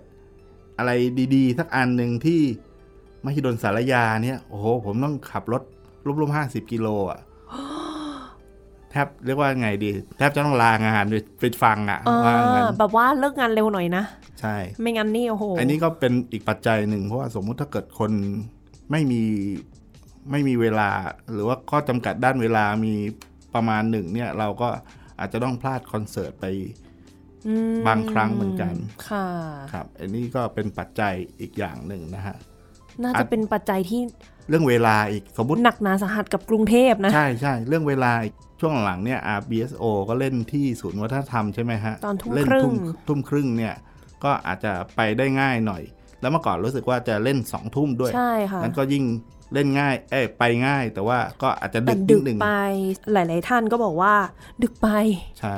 อะไรดีๆ สักอันหนึ่งที่มหิดลสารยาเนี่ยโอ้โหผมต้องขับรถรวมๆห้าสิบกิโลอะแทบเรียกว่าไงดี แทบจะต้องลางานไปไปฟังอะอ่าว่างั้นแบบว่าเลิกงานเร็วหน่อยนะ ใช่ ไม่งั้นนี่โอ้โหอันนี้ก็เป็นอีกปัจจัยหนึ่งเพราะว่าสมมุติถ้าเกิดคนไม่มีไม่มีเวลา หรือว่าข้อจำกัดด้านเวลามีประมาณหนึ่งเนี่ย เราก็อาจจะต้องพลาดคอนเสิร์ตไปอืม บางครั้งเหมือนกันค่ะครับอันนี้ก็เป็นปัจจัยอีกอย่างหนึ่งนะฮะน่าอาจะจเป็นปัจจัยที่เรื่องเวลาอีกสมมติหนักหนาสาหัสกับกรุงเทพนะ ใช่ใช่เรื่องเวลาอีกช่วงหลังเนี่ย RBSO ก็เล่นที่ศูนย์วัฒนธรรมใช่ไหมฮะตอนทุ่มเล่นครึ่งทุ่มทุ่มครึ่งเนี่ยก็อาจจะไปได้ง่ายหน่อย แล้วเมื่อก่อนรู้สึกว่าจะเล่นสองทุ่มด้วยใช่ค่ะนั้นก็ยิ่งเล่นง่าย เอ้ยไปง่าย แต่ว่าก็อาจจะดึแต่กดึนิกดหนึ่งไป หลาย ๆ ท่านก็บอกว่า ดึกไป ใช่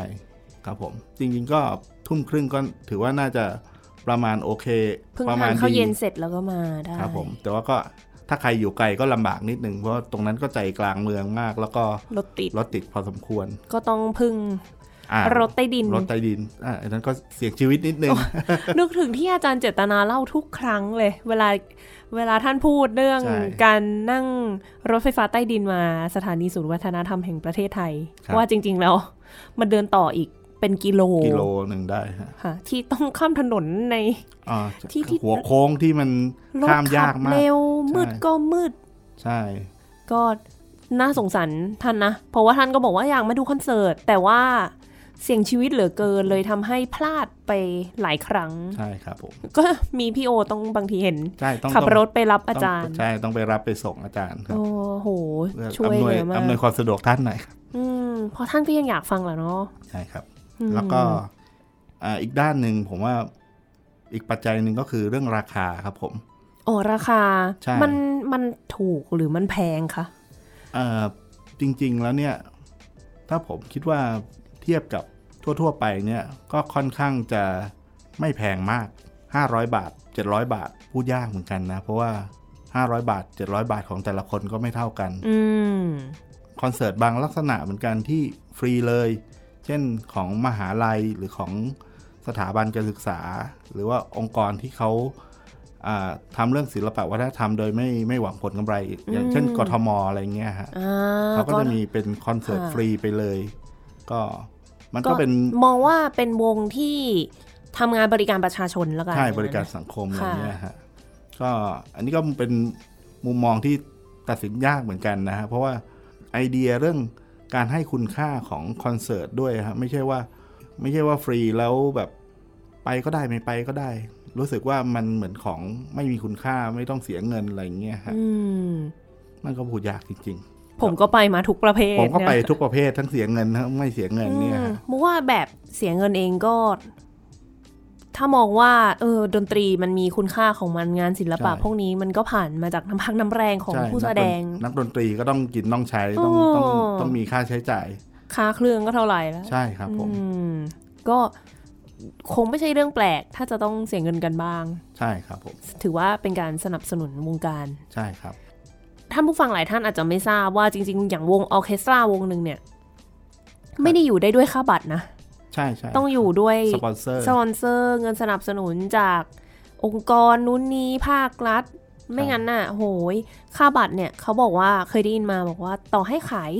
ครับผม จริงๆก็ทุ่มครึ่งก็ถือว่าน่าจะประมาณโอเคเพิ่งประมาทาณนข้าวดีเย็นเสร็จแล้วก็มาได้ครับผมแต่ว่าก็ถ้าใครอยู่ไกลก็ลำบากนิดนึงเพราะว่าตรงนั้นก็ใจกลางเมืองมาก แล้วก็รถติดรถติดพอสมควร ก็ต้องพึ่งอ่ารถใต้ดินรถใต้ดินอ่าอันนั้นก็เสี่ยงชีวิตนิดนึง นึกถึงที่อาจารย์เจตนาเล่าทุกครั้งเลย เวลาเวลาท่านพูดเรื่องใช่การนั่งรถไฟฟ้าใต้ดินมาสถานีศูนย์วัฒนธรรมแห่งประเทศไทยครับว่าจริง ๆ แล้วมันเดินต่ออีก เป็นกิโลกิโลหนึ่งได้ฮะค่ะที่ต้องข้ามถนนในอ่าที่ที่หัวโค้งที่มันรถข้ามขัยากมากเร็วใช่มืดก็มืด ใช่ ก็น่าสงสารท่านนะ เพราะว่าท่านก็บอกว่าอยากมาดูคอนเสิร์ต แต่ว่าเสี่ยงชีวิตเหลือเกินเลยทำให้พลาดไปหลายครั้ง ใช่ครับผม ก็มีพี่โอต้องบางทีเห็นใช่ต้องขับต้องรถไปรับอาต้องจารย์ ใช่ ต้องไปรับไปส่งอาจารย์ครับ โอ้โหเพื่อช่วยอำนวยเหลือมากอำนวยความสะดวกท่านหน่อยครับอืมเพราะท่านก็ยังอยากฟังแหละเนาะ ใช่ครับอืม แล้วก็อ่าอีกด้านหนึ่งผมว่าอีกปัจจัยหนึ่งก็คือเรื่องราคาครับผม โอ้ราคาใช่มันมันถูกหรือมันแพงคะเอ่อจริง ๆ แล้วเนี่ย ถ้าผมคิดว่าเทียบกับทั่ว ๆ ไปเนี่ย ก็ค่อนข้างจะไม่แพงมาก 500 บาท 700 บาท พูดยากเหมือนกันนะ เพราะว่า 500 บาท 700 บาทของแต่ละคนก็ไม่เท่ากันอืมคอนเสิร์ตบางลักษณะเหมือนกันที่ฟรีเลย เช่นของมหาลัยหรือของสถาบันการศึกษา หรือว่าองค์กรที่เขาอ่าทำเรื่องศิลปะวัฒนธรรมโดยไม่ไม่หวังผลกำไร อย่างเช่นอืมกทมอะไรเงี้ยฮะอ่าเขาก็จะมีเป็นคอนเสิร์ตค่ะฟรีไปเลย ก็มันก็เป็นมองว่าเป็นวงที่ทำงานบริการประชาชนแล้วกันใช่อย่งนั้นบริการสังคมอะไรค่ะเงี้ยฮะก็อันนี้ก็เป็นมุมมองที่ตัดสินยากเหมือนกันนะฮะเพราะว่าไอเดียเรื่อง การให้คุณค่าของคอนเสิร์ตด้วยฮะไม่ใช่ว่าไม่ใช่ว่าฟรีแล้วแบบไปก็ได้ไม่ไปก็ได้ รู้สึกว่ามันเหมือนของไม่มีคุณค่าไม่ต้องเสียเงินอะไรเงี้ยฮะอืมมันก็พูดยากจริงผมก็ไปมาทุกประเภทๆผมก็ไปเนี่ยทุกประเภททั้งเสียเงินทั้งไม่เสียเงินเนี่ยอืมฮะมุกว่าแบบเสียเงินเองก็ ถ้ามองว่าเออดนตรีมันมีคุณค่าของมันงานศิลปะใช่พวกนี้มันก็ผ่านมาจากน้ำพักน้ำแรงของใช่ผู้แสนักดนงนักดนตรีก็ต้องกินต้องใช้ต้องโอ้ต้องต้องมีค่าใช้จ่าย ค่าเครื่องก็เท่าไหร่แล้ว ใช่ครับผมอืมก็คงไม่ใช่เรื่องแปลก ถ้าจะต้องเสียเงินกันบ้าง ใช่ครับผม ถือว่าเป็นการสนับสนุนวงการใช่ครับท่านผู้ฟังหลายท่านอาจจะไม่ทราบว่าจริง ๆ อย่างวงออร์เคสตราวงหนึ่งเนี่ย ไม่ได้อยู่ได้ด้วยค่าบัตรนะ ใช่ใช่ต้องอยู่ด้วยสปอนเซอร์สปอนเซอร์เงินสนับสนุนจากองค์กรนู้นนี้ภาครัฐ ไม่งั้นน่ะ โหย ค่าบัตรเนี่ยเขาบอกว่าเคยได้ยินมาบอกว่าต่อให้ขาย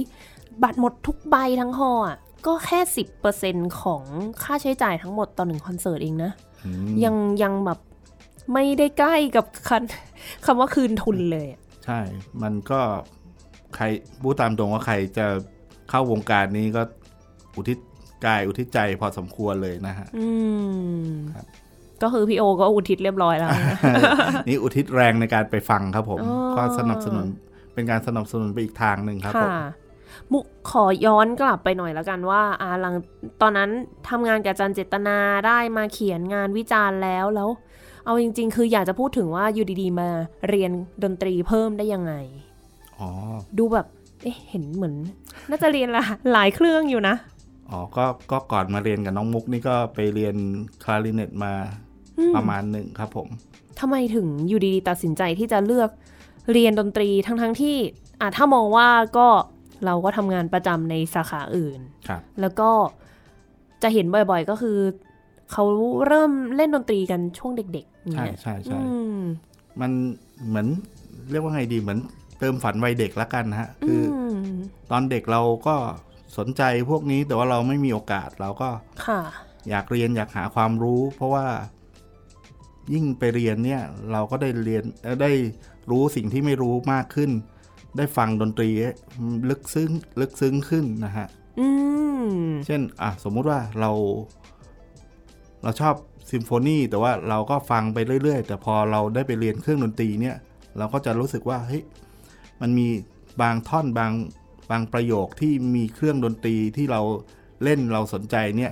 บัตรหมดทุกใบทั้งห่ออะก็แค่สิบเปอร์เซ็นต์ของค่าใช้จ่ายทั้งหมดต่อหนึ่งคอนเสิร์ตเองนะ ยังยังแบบไม่ได้ใกล้กับคันคำว่าคืนทุนเลย ใช่ มันก็ใครพูดตามตรงว่าใครจะเข้าวงการนี้ก็อุทิศ กายอุทิศใจพอสมควรเลยนะฮะอืมก็คือพี่โอก็อุทิศเรียบร้อยแล้วนะนี่อุทิศแรงในการไปฟังครับผมอ๋อก็สนับสนุนเป็นการสนับสนุนไปอีกทางหนึ่งครับผมค่ะมุกขอย้อนกลับไปหน่อยแล้วกันว่าอ่าหลังตอนนั้นทำงานกับอาจารย์เจตนาได้มาเขียนงานวิจารณ์แล้วแล้ว เอาจริง ๆ คืออยากจะพูดถึงว่าอยู่ดีๆ มาเรียนดนตรีเพิ่มได้ยังไง อ๋อ ดูแบบเอ๊ะเห็นเหมือน น่าจะเรียนละหลายเครื่องอยู่นะ อ๋อก็ก็ก่อนมาเรียนกับน้องมุกนี่ก็ไปเรียนคลาริเนตมาประมาณหนึ่งครับผมทำไมถึงอยู่ดีๆตัดสินใจที่จะเลือกเรียนดนตรีทั้งๆที่อะถ้ามองว่าก็เราก็ทำงานประจำในสาขาอื่นครับแล้วก็จะเห็นบ่อยๆก็คือ เขาเริ่มเล่นดนตรีกันช่วงเด็กๆอย่างใช่เงี้ยใช่ใช่อืมมันเหมือนเรียกว่าไงดีเหมือนเติมฝันวัยเด็กละกันนะฮะ คืออมตอนเด็กเราก็ สนใจพวกนี้แต่ว่าเราไม่มีโอกาสเราก็ค่ะอยากเรียนอยากหาความรู้ เพราะว่ายิ่งไปเรียนเนี่ย เราก็ได้เรียนเอ่อได้รู้สิ่งที่ไม่รู้มากขึ้น ได้ฟังดนตรีลึกซึ้งลึกซึ้งขึ้นนะฮะอืมเช่น อะ สมมุติว่าเรา เราชอบซิมโฟนีแต่ว่าเราก็ฟังไปเรื่อย ๆ แต่พอเราได้ไปเรียนเครื่องดนตรีเนี่ย เราก็จะรู้สึกว่าเฮ้ยมันมีบางท่อนบาง บางประโยคที่มีเครื่องดนตรีที่เราเล่นเราสนใจเนี่ย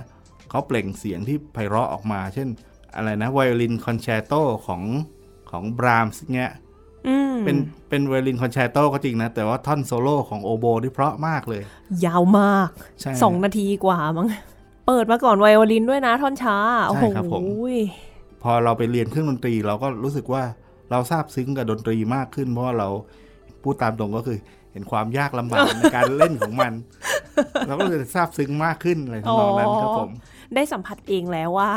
เขาเปล่งเสียงที่ไพเราะออกมา เช่น อะไรนะไวโอลินคอนแชร์โตของของบรามส์เนี่ยอืมเป็นเป็นไวโอลินคอนแชร์โตก็จริงนะ แต่ว่าท่อนโซโล่ของโอโบที่เพราะมากเลย ยาวมากใช่สองนาทีกว่ามั้งเปิดมาก่อนไวโอลินด้วยนะท่อนช้าโอ้โหใช่ครับผมพอเราไปเรียนเครื่องดนตรีเราก็รู้สึกว่าเราซาบซึ้งกับดนตรีมากขึ้น เพราะว่าเราพูดตามตรงก็คือ เห็นความยากลำบากในการเล่นของมัน เราก็เลยซาบซึ้งมากขึ้นอะไรทำนองนั้นครับผม ได้สัมผัสเองแล้วว่า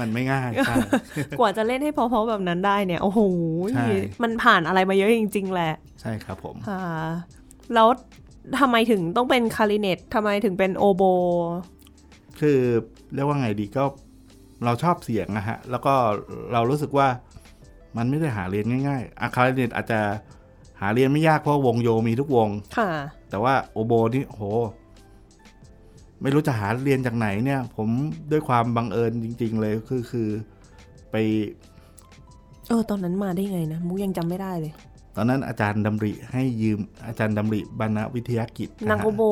มันไม่ง่ายใช่กว่าจะเล่นให้เพอๆแบบนั้นได้เนี่ย โอ้โหใช่มันผ่านอะไรมาเยอะจริง ๆ แหละ ใช่ครับผมค่ะแล้วทำไมถึงต้องเป็นคาริเนตทำไมถึงเป็นโอโบ คือเรียกว่าไงดีก็เราชอบเสียงนะฮะ แล้วก็เรารู้สึกว่ามันไม่ได้หาเรียนง่ายๆอาคาริเนตอาจจะ หาเรียนไม่ยากเพราะวงโยมีทุกวง ค่ะ แต่ว่าโอโบนี่โห ไม่รู้จะหาเรียนจากไหนเนี่ย ผมด้วยความบังเอิญจริง ๆ เลยคือคือไป เออ ตอนนั้นมาได้ไงนะ มุกยังจำไม่ได้เลย ตอนนั้นอาจารย์ดำริให้ยืมอาจารย์ดำริบรรณวิทยากิจนางฮะโอโบ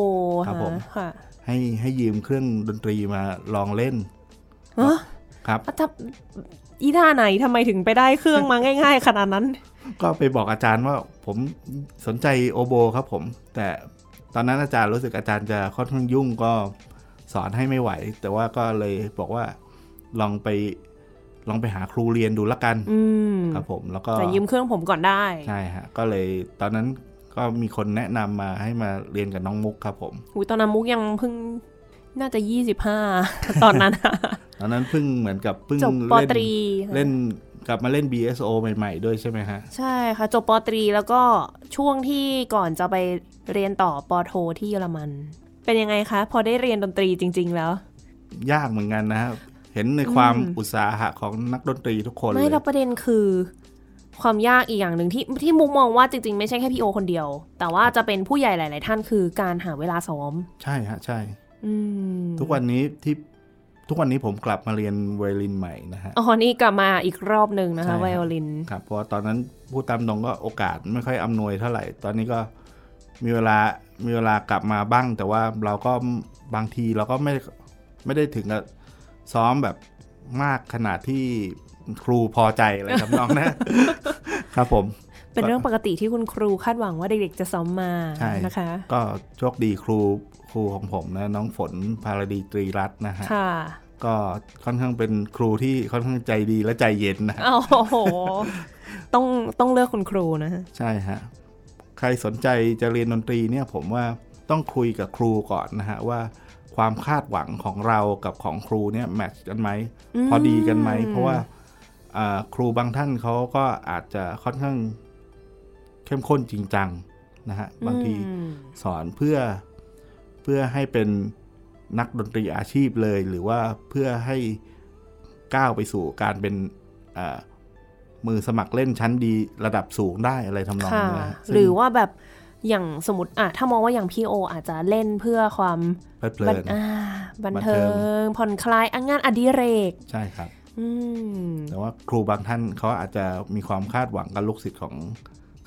ครับผมค่ะ ให้ให้ยืมเครื่องดนตรีมาลองเล่นฮะครับอะถ้าอีท่าไหนทำไมถึงไปได้เครื่องมาง่าย ๆ ขนาดนั้น ก็ไปบอกอาจารย์ว่าผมสนใจโอโบครับผม แต่ตอนนั้นอาจารย์รู้สึกอาจารย์จะค่อนข้างยุ่งก็สอนให้ไม่ไหว แต่ว่าก็เลยบอกว่าลองไปลองไปหาครูเรียนดูละกันอืมครับผม แล้วก็แต่ยืมเครื่องผมก่อนได้ใช่ฮะก็เลยตอนนั้นก็มีคนแนะนำมาให้มาเรียนกับน้องมุกครับผมอุยตอนนั้นมุกยังเพิ่งน่าจะยี่สิบห้าตอนนั้นอะตอนนั้นเพิ่งเหมือนกับเพิ่งจบปอเล่นตรีเล่น กลับมาเล่น BSO ใหม่ ๆ ด้วยใช่ไหมฮะ ใช่ค่ะ จบปอตรีแล้วก็ช่วงที่ก่อนจะไปเรียนต่อปอโทที่เยอรมัน เป็นยังไงคะ พอได้เรียนดนตรีจริง ๆ แล้ว ยากเหมือนกันนะครับ เห็นในความอืมอุตสาหะของนักดนตรีทุกคนเลไม่ยแล้วประเด็นคือ ความยากอีกอย่างหนึ่งที่ที่มุกมองว่าจริง ๆ ไม่ใช่แค่พี่โอคนเดียว แต่ว่าจะเป็นผู้ใหญ่หลาย ๆ ท่านคือการหาเวลาซ้อม ใช่ฮะใช่อืมทุกวันนี้ที่ ทุกวันนี้ผมกลับมาเรียนไวโอลินใหม่นะฮะอ๋อนี่กลับมาอีกรอบหนึ่งนะใช่คะครับไวโอลินครับเพราะว่าตอนนั้นพูดตามตรงก็โอกาสไม่ค่อยอำนวยเท่าไหร่ ตอนนี้ก็มีเวลามีเวลากลับมาบ้าง แต่ว่าเราก็บางทีเราก็ไม่ไม่ได้ถึงกับซ้อมแบบมากขนาดที่ครูพอใจอะไรทำนองนะครับผม เป็นเรื่องปกติที่คุณครูคาดหวังว่าเด็กๆจะซ้อมมาใช่นะคะ ก็โชคดีครู ครูของผมนะน้องฝนพาราดีตรีรัตน์นะฮะค่ะก็ค่อนข้างเป็นครูที่ค่อนข้างใจดีและใจเย็นนะฮะโอ้โห ต้องต้องเลือกคุณครูนะฮะใช่ฮะ ใครสนใจจะเรียนดนตรีเนี่ยผมว่าต้องคุยกับครูก่อนนะฮะว่าความคาดหวังของเรากับของครูเนี่ยแมทช์กันไหมมพอดีกันไหม เพราะว่าอ่าครูบางท่านเขาก็อาจจะค่อนข้างเข้มข้นจริงจังนะฮะบางทีอืมสอนเพื่อ เพื่อให้เป็นนักดนตรีอาชีพเลย หรือว่าเพื่อให้ก้าวไปสู่การเป็นมือสมัครเล่นชั้นดีระดับสูงได้อะไรทำนองนี้หรือว่าแบบอย่างสมมติอะถ้ามองว่าอย่างพี่โอ อาจจะเล่นเพื่อความเพลินบันเทิง ผ่อนคลายงานอดิเรก ใช่ครับแต่ว่าครูบางท่านเขาอาจจะมีความคาดหวังกับลูกศิษย์ของ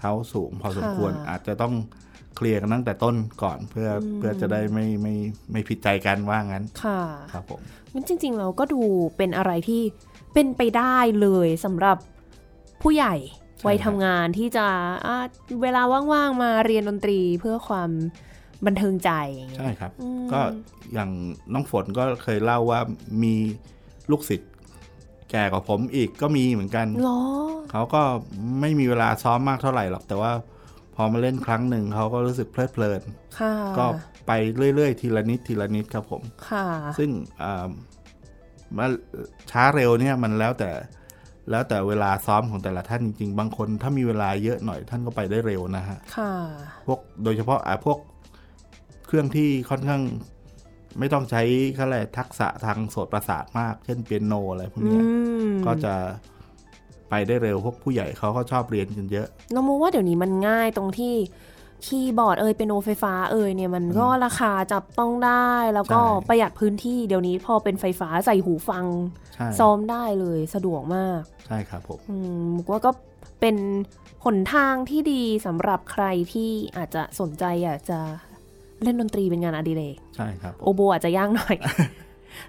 เขาสูง พอสมควรอาจจะต้อง เคลียร์กันตั้งแต่ต้นก่อนเพื่อเพื่อจะได้ไม่ไม่ไม่ผิดใจกันว่างั้น ค่ะ ครับผมมันจริง ๆ เราก็ดูเป็นอะไรที่เป็นไปได้เลยสำหรับผู้ใหญ่วัยทำงานที่จะเวลาว่าง ๆ มาเรียนดนตรีเพื่อความบันเทิงใจใช่ครับ ก็อย่างน้องฝนก็เคยเล่าว่ามีลูกศิษย์แก่กว่าผมอีกก็มีเหมือนกันเขาก็ไม่มีเวลาซ้อมมากเท่าไหร่หรอกแต่ว่า พอมาเล่นครั้งหนึ่งเขาก็รู้สึกเพลิดเพลินก็ไปเรื่อย ๆ ทีละนิดทีละนิดครับผมซึ่งมาช้าเร็วเนี่ยมันแล้วแต่แล้วแต่เวลาซ้อมของแต่ละท่านจริง ๆ บางคนถ้ามีเวลาเยอะหน่อยท่านก็ไปได้เร็วนะฮะค่ะพวกโดยเฉพาะอ่าพวกเครื่องที่ค่อนข้างไม่ต้องใช้อะไรทักษะทางโสตประสาทมาก เช่นเปียโนอะไรพวกนี้ก็จะ ไปได้เร็วพวกผู้ใหญ่เขาก็ชอบเรียนกันเยอะเรามองว่าเดี๋ยวนี้มันง่ายตรงที่คีย์บอร์ดเอ่ยเป็นโนไฟฟ้าเอ่ยเนี่ยมันก็ราคาจับต้องได้แล้วก็ประหยัดพื้นที่เดี๋ยวนี้พอเป็นไฟฟ้าใส่หูฟัง ซ้อมได้เลยสะดวกมาก ใช่ครับผมมุกว่าก็เป็นหนทางที่ดีสำหรับใครที่อาจจะสนใจอยากจะเล่นดนตรีเป็นงานอดิเรกใช่ครับ โอโบอาจจะยากหน่อย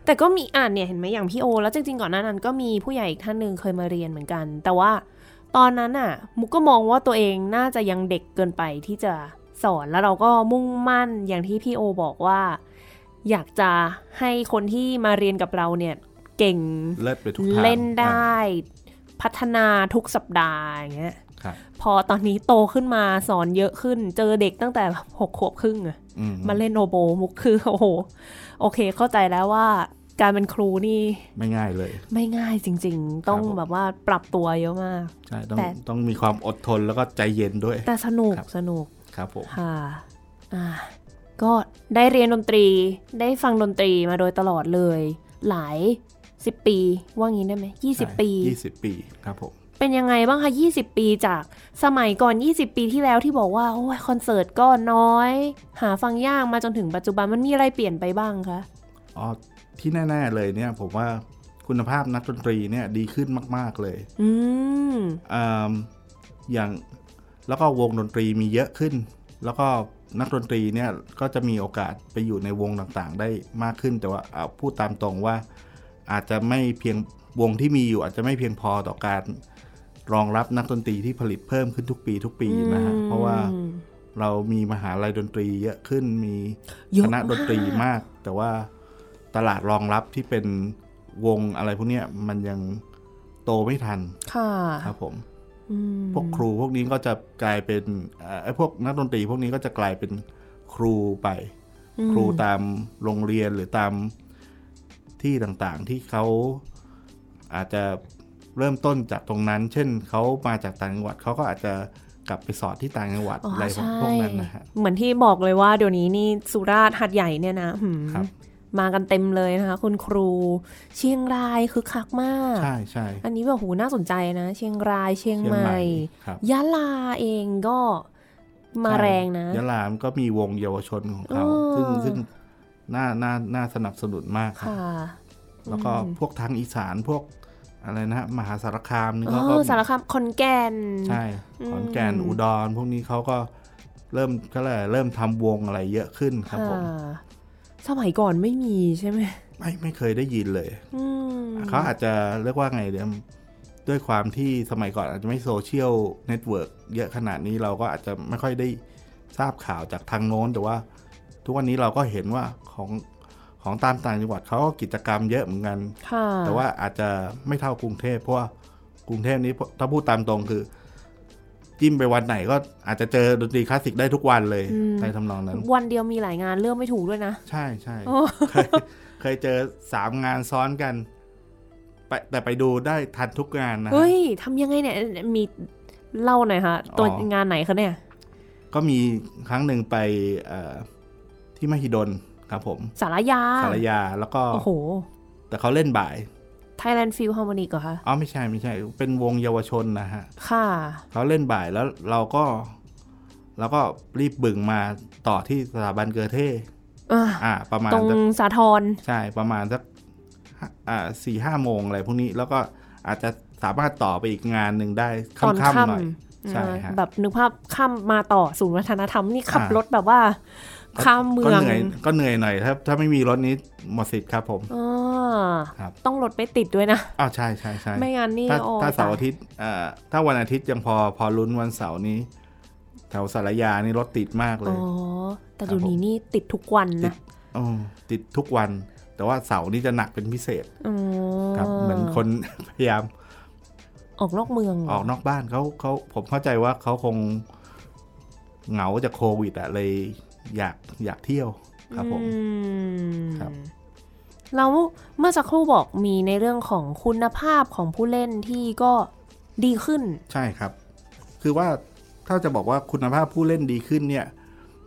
แต่ก็มีอ่านเนี่ยเห็นไหมอย่างพี่โอ แล้วจริงๆก่อนหน้านั้นก็มีผู้ใหญ่อีกท่านหนึ่งเคยมาเรียนเหมือนกัน แต่ว่าตอนนั้นอะมุกก็มองว่าตัวเองน่าจะยังเด็กเกินไปที่จะสอนแล้วเราก็มุ่งมั่นอย่างที่พี่โอบอกว่า อยากจะให้คนที่มาเรียนกับเราเนี่ยเก่งเเล่นได้ พัฒนาทุกสัปดาห์อย่างเงี้ย พอตอนนี้โตขึ้นมาสอนเยอะขึ้น เจอเด็กตั้งแต่หกขวบครึ่งอะมาเล่นโอโบมุกคือโอ้โห โอเคเข้าใจแล้วว่าการเป็นครูนี่ไม่ง่ายเลย ไม่ง่ายจริง ๆ ต้องแบบว่าปรับตัวเยอะมากใช่ต้องต้องมีความอดทนแล้วก็ใจเย็นด้วย แต่สนุกสนุกครับผมค่ะอ่าก็ได้เรียนดนตรีได้ฟังดนตรีมาโดยตลอดเลย หลายสิบปีว่างี้ได้ไหมยี่สิบปียี่สิบปีครับผม เป็นยังไงบ้างคะยี่สิบปีจากสมัยก่อนยี่สิบปีที่แล้วที่บอกว่าโอ้ยคอนเสิร์ตก็น้อย หาฟังยากมาจนถึงปัจจุบันมันมีอะไรเปลี่ยนไปบ้างคะอ๋อที่แน่ๆเลยเนี่ยผมว่าคุณภาพนักดนตรีเนี่ยดีขึ้นมาก ๆเลย อืมอ่าอย่างแล้วก็วงดนตรีมีเยอะขึ้น แล้วก็นักดนตรีเนี่ยก็จะมีโอกาสไปอยู่ในวงต่างๆ ได้มากขึ้นแต่ว่าเอาพูดตามตรงว่า อาจจะไม่เพียงวงที่มีอยู่อาจจะไม่เพียงพอต่อการ รองรับนักดนตรีที่ผลิตเพิ่มขึ้นทุกปีทุกปีนะฮะเพราะว่าเรามีมหาลัยดนตรีเยอะขึ้นมีคณะดนตรีมาก แต่ว่าตลาดรองรับที่เป็นวงอะไรพวกนี้มันยังโตไม่ทันค่ะครับผมพวกครูพวกนี้ก็จะกลายเป็นไอ้พวกนักดนตรีพวกนี้ก็จะกลายเป็นครูไป ครูตามโรงเรียนหรือตามที่ต่างๆ ที่เขาอาจจะ เริ่มต้นจากตรงนั้น เช่นเขามาจากต่างจังหวัดเขาก็อาจจะกลับไปสอนที่ต่างจังหวัดอะไรพวกนั้นนะฮะเหมือนที่บอกเลยว่าเดี๋ยวนี้นี่สุราษฎร์หัดใหญ่เนี่ยนะครับมากันเต็มเลยนะคะคุณครู เชียงรายคือคักมาก ใช่ใช่อันนี้แบบหูน่าสนใจนะ เชียงรายเชียงใหม่ยะลาเองก็มาแรงนะยะลามก็มีวงเยาวชนของเขาซึ่งซึ่งน่าน่าน่าสนับสนุนมากค่ะ แล้วก็พวกทางอีสานพวก อะไรนะมหาสารคามนี่เขาก็สารคามขอนแก่นใช่ขอนแก่นอุดรพวกนี้เขาก็เริ่มก็เลยเริ่มทำวงอะไรเยอะขึ้นครับผมสมัยก่อนไม่มีใช่ไหมไม่ไม่เคยได้ยินเลยเขาอาจจะเรียกว่าไงเดี๋ยวด้วยความที่สมัยก่อนอาจจะไม่ social network เยอะขนาดนี้เราก็อาจจะไม่ค่อยได้ทราบข่าวจากทางโน้น แต่ว่า ทุกวันนี้เราก็เห็นว่าของ ของตามต่างจังหวัดเขาก็กิจกรรมเยอะเหมือนกัน แต่ว่าอาจจะไม่เท่ากรุงเทพเพราะว่ากรุงเทพนี้ถ้าพูดตามตรงคือ จิ้มไปวันไหนก็อาจจะเจอดนตรีคลาสสิกได้ทุกวันเลยในทำนองนั้น วันเดียวมีหลายงานเลือกไม่ถูกด้วยนะ ใช่ใช่เคยเคยเจอสามงานซ้อนกันไปแต่ไปดูได้ทันทุกงานนะเฮ้ยทำยังไงเนี่ยมีเล่าหน่อยคะตัวงานไหนคะเนี่ย ก็มีครั้งหนึ่งไปที่มหิดล ครับผม สารยา สารยาแล้วก็ โอ้โห แต่เขาเล่นบ่าย Thailand Film Harmonic เหรอคะอ๋อไม่ใช่ไม่ใช่ เป็นวงเยาวชนนะฮะ ค่ะ เขาเล่นบ่ายแล้วเราก็เราก็รีบบึงมาต่อที่สถาบันเกอเท่อะอ่าประมาณตรงสักสาทรใช่ประมาณสักอ่าสี่ห้าโมงอะไรพวกนี้แล้วก็อาจจะสามารถต่อไปอีกงานหนึ่งได้ตอนค่ำๆหน่ค่ำอยใช่ฮะแบบนึกภาพค่ำมาต่อศูนย์วัฒนธรรมนี่ขับอ่ารรถแบบว่า ข้ามเมืก็องเหนื่อยก็เหนื่อยหน่อยถ้าถ้าไม่มีรถนี้หมดสิทธิ์ครับผมอ่าครับต้องรถไปติดด้วยนะอ้าวใช่ใช่ใช่ไม่งั้นนี่ถ้าโอ้ถ้าเสาร์ตอาทิตย์อ่าถ้าวันอาทิตย์ยังพอพอลุ้นวันเสาร์นี้แถวสารยานี่รถติดมากเลอ๋ยอแต่ครับเดี๋ยวนี้ผมนี่ติดทุกวันตินะดอ๋อติดทุกวัน แต่ว่าเสาร์นี้จะหนักเป็นพิเศษอ๋อครับเหมือนคนพยายาม ออกนอกเมืองเหรออกนอกบ้านเขาเขาผมเข้าใจว่าเขาคงเหงาจากโควิดอะเลย อยากอยากเที่ยวครับผมอืมครับแล้วเมื่อสักครู่บอกมีในเรื่องของคุณภาพของผู้เล่นที่ก็ดีขึ้น ใช่ครับ คือว่าถ้าจะบอกว่าคุณภาพผู้เล่นดีขึ้นเนี่ย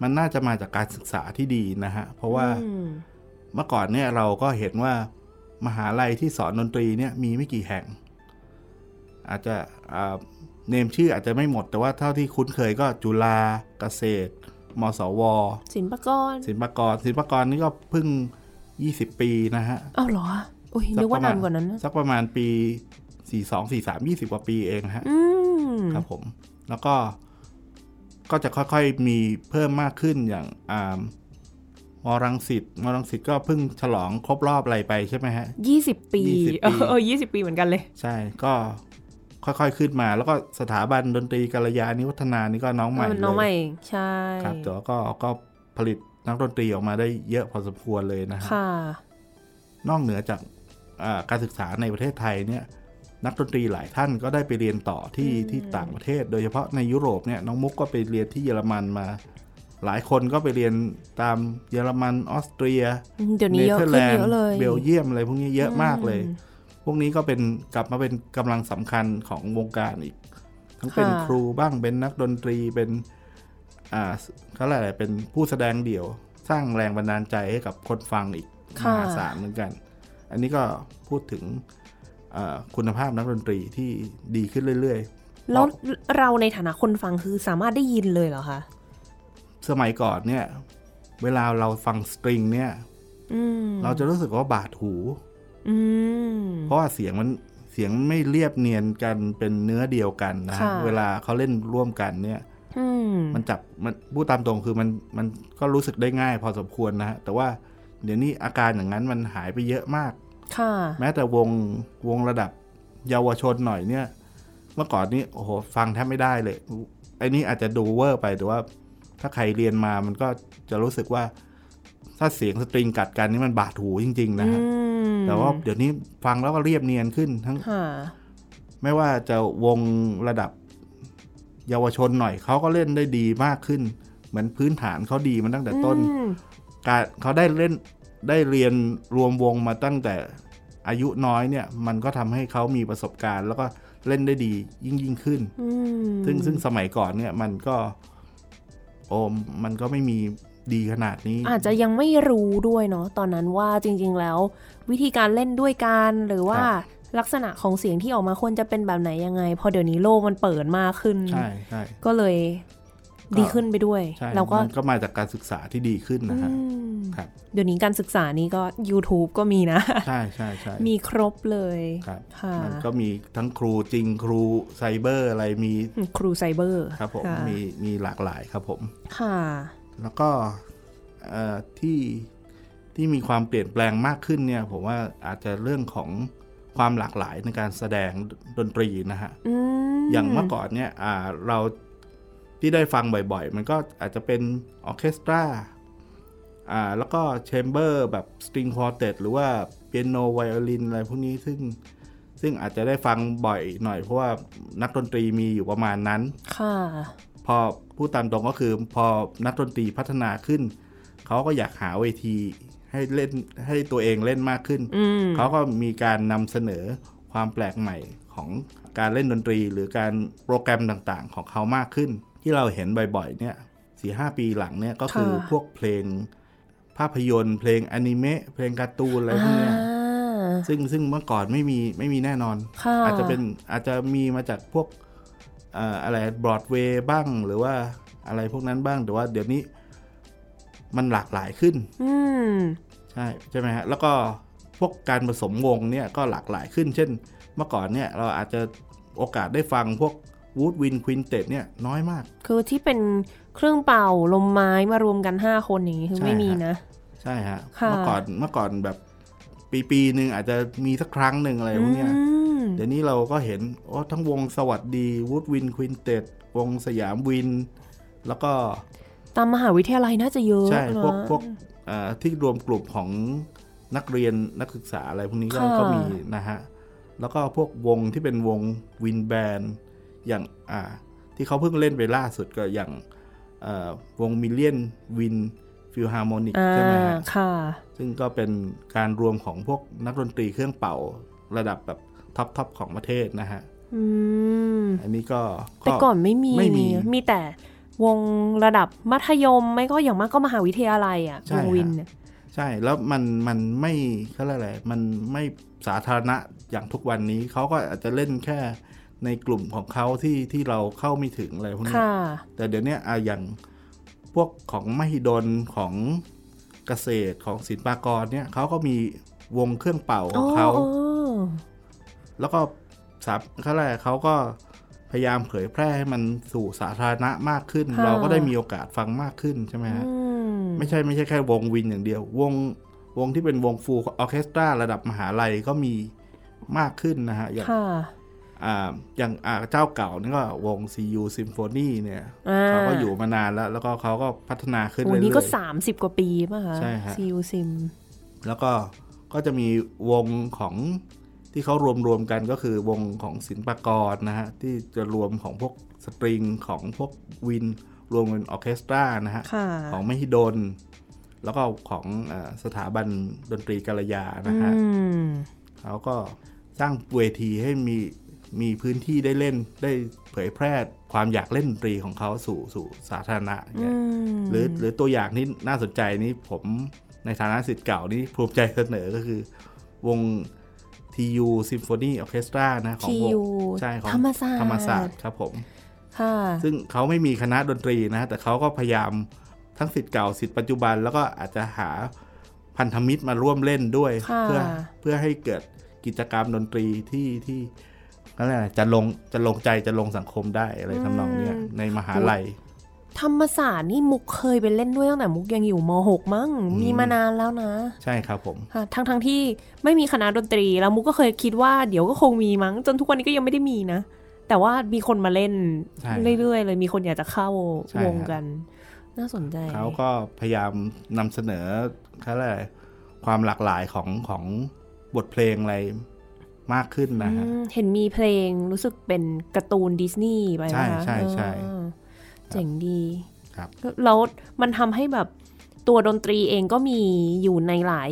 มันน่าจะมาจากการศึกษาที่ดีนะฮะ เพราะว่าอืมเมื่อก่อนเนี่ยเราก็เห็นว่ามหาลัยที่สอนดนตรีเนี่ยมีไม่กี่แห่ง อาจจะอ่าเนมชื่ออาจจะไม่หมดแต่ว่าเท่าที่คุ้นเคยก็จุฬาเกษตร มสวศิลปากรศิลปากรศิลปากรนี่ก็เพิ่ง20ปีนะฮะอ้าวเหรออุ้ยสันึกว่าประมนาณนกว่านั้นนะสักประมาณปี42 43 20กว่าปีเองฮะอืมครับผม แล้วก็ก็จะค่อยๆมีเพิ่มมากขึ้นอย่างอ่ามอรังสิตมอรังสิตก็เพิ่งฉลองครบรอบอะไรไปใช่ไหมฮะยี่สิบปี20เออเออยี่สิบปีเหมือนกันเลย ใช่ก็ ค่อยๆขึ้นมา แล้วก็สถาบันดนตรีกัลยาณิวัฒนานี่ก็น้องใหม่เออเลยน้องใหม่ใช่ครับแต่ว่าก็ก็ผลิตนักดนตรีออกมาได้เยอะพอสมควรเลยนะฮะค่ะนอกเหนือจากอ่าการศึกษาในประเทศไทยเนี่ย นักดนตรีหลายท่านก็ได้ไปเรียนต่อที่ที่ต่างประเทศ โดยเฉพาะในยุโรปเนี่ยน้องมุกก็ไปเรียนที่เยอรมันมา หลายคนก็ไปเรียนตามเยอรมันออสเตรียเดี๋ยวนี้เนเยอะเธอร์ขึ้แลนนเยด์อะเลยเบลเยียมอะไรพวกนี้เยอะมากเลยอืมพ วกนี้ก็เป็นกลับมาเป็นกำลังสำคัญของวงการอีก ทั้งเป็นค่ะครูบ้างเป็นนักดนตรีเป็นอ่าเขาเรียกอะไรเป็นผู้แสดงเดี่ยว สร้างแรงบันดาลใจให้กับคนฟังอีกมค่ะหาศาลเหมือนกัน อันนี้ก็พูดถึงอ่าคุณภาพนักดนตรีที่ดีขึ้นเรื่อยแล้วเราในฐานะคนฟังคือสามารถได้ยินเลยเหรอคะๆสมัยก่อนเนี่ย เวลาเราฟังสตริงเนี่ยอืมเราจะรู้สึกว่าบาดหูอืม เพราะว่าเสียงมันเสียงไม่เรียบเนียนกันเป็นเนื้อเดียวกันนะฮะค่ะเวลาเขาเล่นร่วมกันเนี่ยอืมมันจับมันพูดตามตรงคือมันมันก็รู้สึกได้ง่ายพอสมควรนะฮะแต่ว่าเดี๋ยวนี้อาการอย่างนั้นมันหายไปเยอะมากค่ะแม้แต่วงวงระดับเยาวชนหน่อยเนี่ย เมื่อก่อนนี้โอ้โหฟังแทบไม่ได้เลยไอ้นี่อาจจะดูเวอร์ไปแต่ว่า ถ้าใครเรียนมามันก็จะรู้สึกว่า ถ้าเสียงสตริงกัดกันนี่มันบาดหูจริง ๆ นะฮะอืมแต่ว่าเดี๋ยวนี้ฟังแล้วก็เรียบเนียนขึ้นทั้งค่ะไม่ว่าจะวงระดับเยาวชนหน่อยเขาก็เล่นได้ดีมากขึ้น เหมือนพื้นฐานเขาดีมาตั้งแต่ต้นอืมการเขาได้เล่นได้เรียนรวมวงมาตั้งแต่อายุน้อยเนี่ย มันก็ทำให้เขามีประสบการณ์ แล้วก็เล่นได้ดียิ่งยิ่งขึ้นอืมซึ่งซึ่งสมัยก่อนเนี่ย มันก็ โอ้มันก็ไม่มี ดีขนาดนี้ อาจจะยังไม่รู้ด้วยเนาะตอนนั้นว่าจริง ๆ แล้ว วิธีการเล่นด้วยกันหรือว่าครับลักษณะของเสียงที่ออกมาควรจะเป็นแบบไหนยังไง พอเดี๋ยวนี้โลกมันเปิดมากขึ้นใช่ใช่ก็เลยก็ดีขึ้นไปด้วยใช่แล้วก็มันก็มาจากการศึกษาที่ดีขึ้นนะฮะอืมครับเดี๋ยวนี้การศึกษานี้ก็ YouTube ก็มีนะ ใช่ใช่ใช่มีครบเลยครับค่ะมันก็มีทั้งครูจริงครูไซเบอร์อะไรมีครูไซเบอร์ครับผมค่ะมีมีหลากหลายครับผม ค่ะ แล้วก็เอ่อที่ที่มีความเปลี่ยนแปลงมากขึ้นเนี่ยผมว่าอาจจะเรื่องของความหลากหลายในการแสดงดนตรีนะฮะอืมอย่างเมื่อก่อนเนี่ยอ่าเราที่ได้ฟังบ่อยๆ มันก็อาจจะเป็นออร์เคสตราอ่าแล้วก็ chamber แบบ string quartet หรือว่าเปียโนไวโอลินอะไรพวกนี้ซึ่งซึ่งอาจจะได้ฟังบ่อยหน่อยเพราะว่านักดนตรีมีอยู่ประมาณนั้น ค่ะ พอพูดตามตรงก็คือพอนักดนตรีพัฒนาขึ้น เขาก็อยากหาเวทีให้เล่นให้ตัวเองเล่นมากขึ้นอืมเขาก็มีการนำเสนอความแปลกใหม่ของการเล่นดนตรี หรือการโปรแกรมต่างๆ ของเขามากขึ้น ที่เราเห็นบ่อยๆเนี่ยสี่ห้าปีหลังเนี่ยก็คือค่ะพวกเพลงภาพยนตร์ เพลงอนิเมะเพลงการ์ตูนอะไรพวกเนี้ยอ่าซึ่งซึ่งเมื่อก่อนไม่มีไม่มีแน่นอนค่ะอาจจะเป็นอาจจะมีมาจากพวกเอ่ออะไรบรอดเวย์บ้างหรือว่าอะไรพวกนั้นบ้างแต่ว่าเดี๋ยวนี้มันหลากหลายขึ้นอืมใช่ใช่ไหมฮะแล้วก็พวกการผสมวงเนี่ยก็หลากหลายขึ้น เช่น เมื่อก่อนเนี่ยเราอาจจะโอกาสได้ฟังพวกวูดวินควินเต็เนี่ยน้อยมาก คือที่เป็นเครื่องเป่าลมไม้มารวมกันห้าคนอย่างนี้คือใช่ไม่มีฮะนะ ใช่ฮะค่ะเมื่อก่อนเมื่อก่อนแบบปีปีหนึ่งอาจจะมีสักครั้งหนึ่งอะไรพวกเนี้ยอืม เดี๋ยวนี้เราก็เห็นโอ้ทั้งวงสวัสดีวูดวินควินเต็วงสยามวิน แล้วก็ตามมหาวิทยาลัยน่าจะเยอะใช่นะพวกพวกเอ่อที่รวมกลุ่มของนักเรียนนักศึกษาอะไรพวกนี้ก็ค่ะก็มีนะฮะ แล้วก็พวกวงที่เป็นวง wind band อย่างอ่าที่เขาเพิ่งเล่นไปล่าสุดก็อย่างเอ่อวง Million Wind Philharmonic อ่าใช่ไหมฮะค่ะซึ่งก็เป็นการรวมของพวกนักดนตรีเครื่องเป่าระดับแบบ top top ของประเทศนะฮะอืมอันนี้ก็แต่ก่อนไม่มีไม่มีมีแต่วงระดับมัธยมไม่ก็อย่างมากก็มหาวิทยาลัยอะใช่วงฮะ wind เนี่ยใช่แล้วมันมันไม่เขาเรียกอะไรมันไม่สาธารณะอย่างทุกวันนี้เขาก็อาจจะเล่นแค่ในกลุ่มของเขาที่ที่เราเข้าไม่ถึงอะไรพวกนี้ค่ะแต่เดี๋ยวเนี้ยอะอย่างพวกของมหิดลของเกษตรของศิลปากรเนี่ยเขาก็มีวงเครื่องเป่าของเขาอ๋อ แล้วก็สาเขาอะไรยกเขาก็พยายามเผยแพร่ให้มันสู่สาธารณะมากขึ้น เราก็ได้มีโอกาสฟังมากขึ้นใช่ไหมฮะอืมไม่ใช่ไม่ใช่แค่วงวินอย่างเดียว วงวงที่เป็นวงฟูลออเคสตราระดับมหาลัยก็มีมากขึ้นนะฮะอย่างค่ะอ่าอย่างอ่าเจ้าเก่านี่ก็วง CU Symphony เนี่ยอ่าเขาก็อยู่มานานแล้ว แล้วก็เขาก็พัฒนาขึ้นโอ้เรื่อยนี่ก็ๆสามสิบกว่าปีป่ะคะใช่ฮะซิลซิมแล้วก็ก็จะมีวงของ ที่เขารวมรวมๆกันก็คือวงของศิลปากรนะฮะ ที่จะรวมของพวก string ของพวก wind รวมเป็นออร์เคสตรานะฮะค่ะของมหิดล แล้วก็ของเออสถาบันดนตรีกาลยานะฮะอืมเขาก็สร้างเวทีให้มีมีพื้นที่ได้เล่นได้เผยแพร่ความอยากเล่นดนตรีของเขาสู่สู่สาธารณะเนี่ยมหรือหรือตัวอย่างที่น่าสนใจนี้ผมในฐานะสิทธิ์เก่านี่ภูมิใจเสนอก็คือ วง TU Symphony Orchestra นะของวง TU ใช่ของธรรมศาสตร์ธรรมศาสตร์ครับผมค่ะซึ่งเขาไม่มีคณะดนตรีนะ แต่เขาก็พยายามทั้งสิทธิ์เก่าสิทธิ์ปัจจุบัน แล้วก็อาจจะหาพันธมิตรมาร่วมเล่นด้วยค่ะเพื่อเพื่อให้เกิดกิจกรรมดนตรีที่ที่นั่นแหละจะลงจะลงใจจะลงสังคมได้อะไรทำนองเนี้ยในมหาลัย ธรรมศาสตร์นี่มุกเคยไปเล่นด้วยตั้งแต่มุกยังอยู่ม .6 มั้งมีมานานแล้วนะ ใช่ครับผมค่ะทั้งทั้งที่ไม่มีคณะดนตรี แล้วมุกก็เคยคิดว่าเดี๋ยวก็คงมีมั้ง จนทุกวันนี้ก็ยังไม่ได้มีนะ แต่ว่ามีคนมาเล่นใช่เรื่อยๆเลยมีคนอยากจะเข้าใช่วงฮะกัน น่าสนใจ เขาก็พยายามนำเสนอเขาเรียกอะไรความหลากหลายของของบทเพลงอะไรมากขึ้นนะฮะอืมเห็นมีเพลงรู้สึกเป็นการ์ตูนดิสนีย์ไปใช่นะคะใช่ใช่ เออเจ๋งดีครับแล้วมันทำให้แบบตัวดนตรีเองก็มีอยู่ในหลาย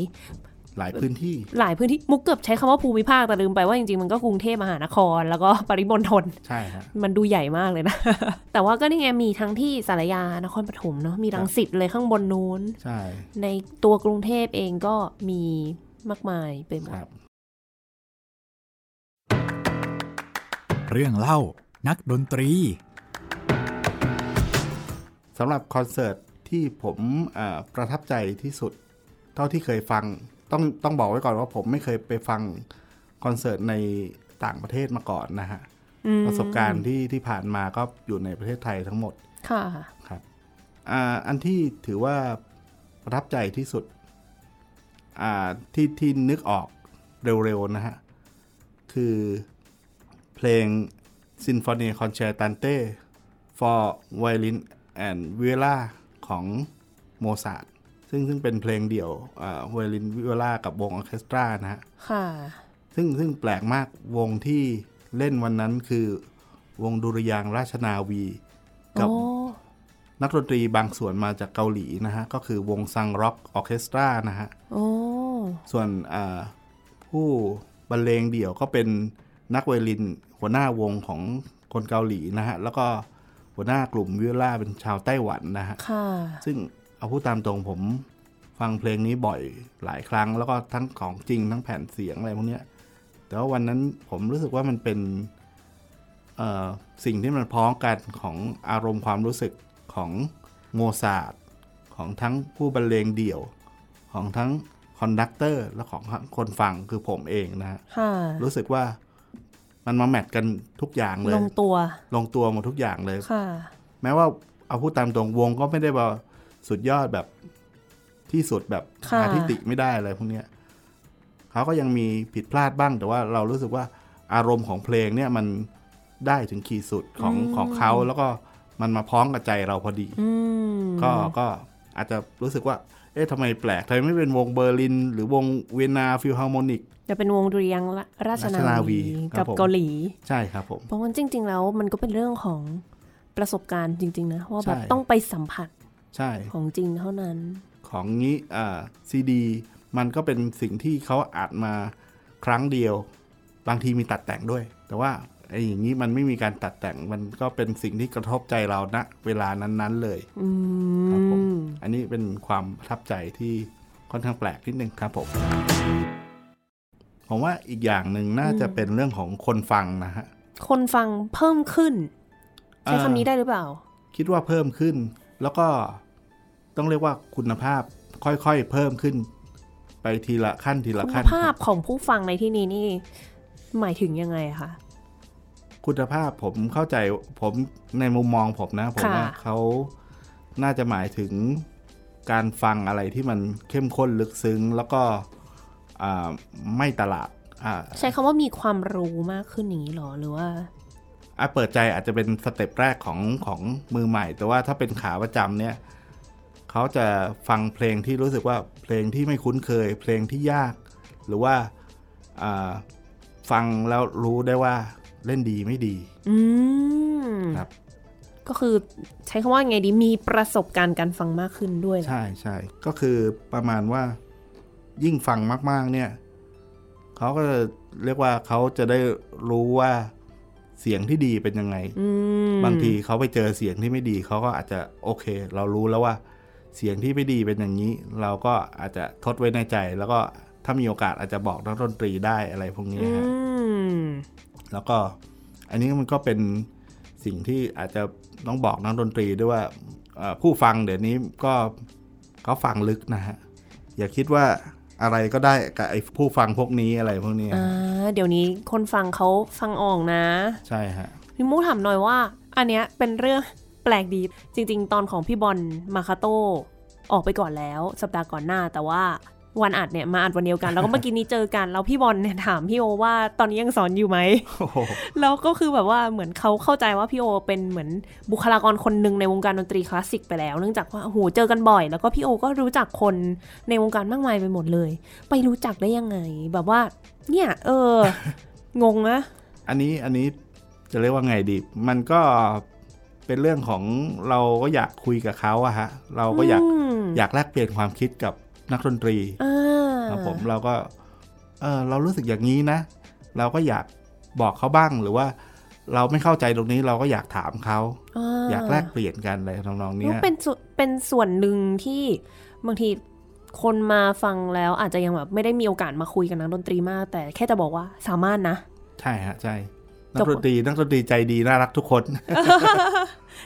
หลายพื้นที่ หลายพื้นที่มุกเกือบใช้คำว่าภูมิภาคแต่ลืมไปว่าจริงๆ มันก็กรุงเทพมหานคร แล้วก็ปริมณฑลใช่ฮะมันดูใหญ่มากเลยนะ แต่ว่าก็นี่ไงมีทั้งที่สารยานครปฐมเนาะมีรังสิตเลยข้างบนนู้นใช่ในตัวกรุงเทพเองก็มีมากมายไปหมดครับเรื่องเล่านักดนตรี สำหรับคอนเสิร์ตที่ผมอ่าประทับใจที่สุด เท่าที่เคยฟังต้องต้องบอกไว้ก่อนว่าผมไม่เคยไปฟังคอนเสิร์ตในต่างประเทศมาก่อนนะฮะอืมประสบการณ์ที่ที่ผ่านมาก็อยู่ในประเทศไทยทั้งหมด ค่ะครับอ่าอันที่ถือว่าประทับใจที่สุดอ่าที่ที่นึกออกเร็วๆนะฮะ คือเพลง Sinfonia Concertante for Violin and Viola ของโมซาร์ทซึ่งซึ่งเป็นเพลงเดี่ยวไวโอลินวิโอลากับวงออร์เคสตรานะฮะค่ะซึ่งซึ่งแปลกมากวงที่เล่นวันนั้นคือวงดุริยางค์ราชนาวี กับโอ้นักดนตรีบางส่วนมาจากเกาหลีนะฮะ ก็คือวงซังร็อกออเคสตรานะฮะโอ้ส่วนอ่าผู้บรรเลงเดี่ยวก็เป็นนักไวลินหัวหน้าวงของคนเกาหลีนะฮะ แล้วก็ หัวหน้ากลุ่มวิโอลาเป็นชาวไต้หวันนะฮะค่ะซึ่งเอาพูดตามตรงผมฟังเพลงนี้บ่อยหลายครั้ง แล้วก็ทั้งของจริงทั้งแผ่นเสียงอะไรพวกเนี้ยแต่ว่าวันนั้นผมรู้สึกว่ามันเป็นเอ่อสิ่งที่มันพ้องกันของอารมณ์ความรู้สึกของโมซาร์ทของทั้งผู้บรรเลงเดี่ยว ของทั้ง conductor และของคนฟังคือผมเองนะฮะค่ะรู้สึกว่า มันมา match กันทุกอย่างเลย ลงตัว ลงตัวหมดทุกอย่างเลยค่ะ แม้ว่าเอาพูดตามตรงวงก็ไม่ได้ว่าสุดยอดแบบที่สุดแบบค่ะหาที่ติไม่ได้อะไรพวกเนี้ยเขาก็ยังมีผิดพลาดบ้าง แต่ว่าเรารู้สึกว่าอารมณ์ของเพลงเนี่ยมันได้ถึงขีดสุดของของเขาแล้วก็มันมาพ้องกับใจเราพอดีอืมก็ก็อาจจะรู้สึกว่า เอ๊ะทำไมแปลกทำไมไม่เป็นวงเบอร์ลิน หรือวงเวียนนาฟิลฮาร์โมนิก จะเป็นวงดุริยางค์ราชนาราชนาวีวีครับกับผมเกาหลี ใช่ครับผมเพราะว่าจริง ๆ แล้วมันก็เป็นเรื่องของประสบการณ์จริง ๆ นะว่าแบบใช่ต้องไปสัมผัสใช่ของจริงเท่านั้น ของนี้อ่าซีดี มันก็เป็นสิ่งที่เขาอัดมาครั้งเดียว บางทีมีตัดแต่งด้วย แต่ว่าไอ้อย่างนี้มันไม่มีการตัดแต่งมันก็เป็นสิ่งที่กระทบใจเราณเวลานั้นๆเลยอืครับผมมอันนี้เป็นความประทับใจที่ค่อนข้างแปลกนิดนึงครับผม ผมว่าอีกอย่างหนึ่งน่าจะเป็นเรื่องของคนฟังนะฮะ คนฟังเพิ่มขึ้น ใช้อ่าคำนี้ได้หรือเปล่า คิดว่าเพิ่มขึ้น แล้วก็ต้องเรียกว่าคุณภาพค่อยๆเพิ่มขึ้น ไปทีละขั้นทีละคุณขั้นภาพของผู้ฟังในที่นี้นี่ หมายถึงยังไงคะคุณภาพผมเข้าใจผมในมุมมองผมนะ ผมค่ะว่าเขาน่าจะหมายถึงการฟังอะไรที่มันเข้มข้นลึกซึ้ง แล้วก็อ่า ไม่ตลาดอ่าใช้คำว่ามีความรู้มากขึ้นอย่างนี้หรอหรือว่าอะเปิดใจอาจจะเป็นสเต็ปแรกของของมือใหม่ แต่ว่าถ้าเป็นขาประจำเนี่ยเขาจะฟังเพลงที่รู้สึกว่าเพลงที่ไม่คุ้นเคย เพลงที่ยาก หรือว่าอ่าฟังแล้วรู้ได้ว่าเล่นดีไม่ดีอืมครับ ก็คือใช้คำว่าไงดีมีประสบการณ์การฟังมากขึ้นด้วยเหรอใช่ใช่ก็คือประมาณว่า ยิ่งฟังมาก ๆ เนี่ยเขาก็จะเรียกว่าเขาจะได้รู้ว่าเสียงที่ดีเป็นยังไงอืมบางทีเขาไปเจอเสียงที่ไม่ดีเขาก็อาจจะโอเค เรารู้แล้วว่า เสียงที่ไม่ดีเป็นอย่างนี้ เราก็อาจจะทดไว้ในใจ แล้วก็ถ้ามีโอกาสอาจจะบอกนักดนตรีได้อะไรพวกนี้อืฮะมแล้วก็ อันนี้มันก็เป็นสิ่งที่อาจจะต้องบอกนักดนตรีด้วยว่าเอ่อผู้ฟังเดี๋ยวนี้ก็เขาฟังลึกนะฮะอย่าคิดว่า อะไรก็ได้กับไอ้ผู้ฟังพวกนี้อะไรพวกนี้อ่าเดี๋ยวนี้คนฟังเขาฟังออกนะ ใช่ฮะพี่มูถามหน่อยว่า อันเนี้ยเป็นเรื่องแปลกดี จริง ๆ ตอนของพี่บอลมาคาโตออกไปก่อนแล้ว สัปดาห์ก่อนหน้าแต่ว่า วันอัดเนี่ยมาอัดวันเดียวกัน แล้วก็เมื่อกี้นี้เจอกัน แล้วพี่บอลเนี่ยถามพี่โอว่าตอนนี้ยังสอนอยู่ไหมโอ้โหแล้วก็คือแบบว่าเหมือนเขาเข้าใจว่าพี่โอเป็นเหมือนบุคลากรคนหนึ่งในวงการดนตรีคลาสสิกไปแล้ว เนื่องจากว่าโอ้โหเจอกันบ่อย แล้วก็พี่โอก็รู้จักคนในวงการมากมายไปหมดเลย ไปรู้จักได้ยังไง แบบว่า เนี่ย เออ งงนะอันนี้อันนี้จะเรียกว่าไงดี มันก็เป็นเรื่องของเราก็อยากคุยกับเขาอะฮะ เราก็อยากมอยากแลกเปลี่ยนความคิดกับ นักดนตรีอ่าครับผมเราก็เออเรารู้สึกอย่างนี้นะ เราก็อยากบอกเขาบ้างหรือว่า เราไม่เข้าใจตรงนี้เราก็อยากถามเขาอยากแลกเปลี่ยนกันอะไรทำนองเนี้ก็ยเป็นส่วนเป็นส่วนหนึ่งที่บางทีคนมาฟังแล้วอาจจะยังแบบไม่ได้มีโอกาสมาคุยกับนักดนตรีมาก แต่แค่จะบอกว่าสามารถนะ ใช่ฮะใช่ นัจกบดนตรีนักดนตรีใจดีน่ารักทุกคน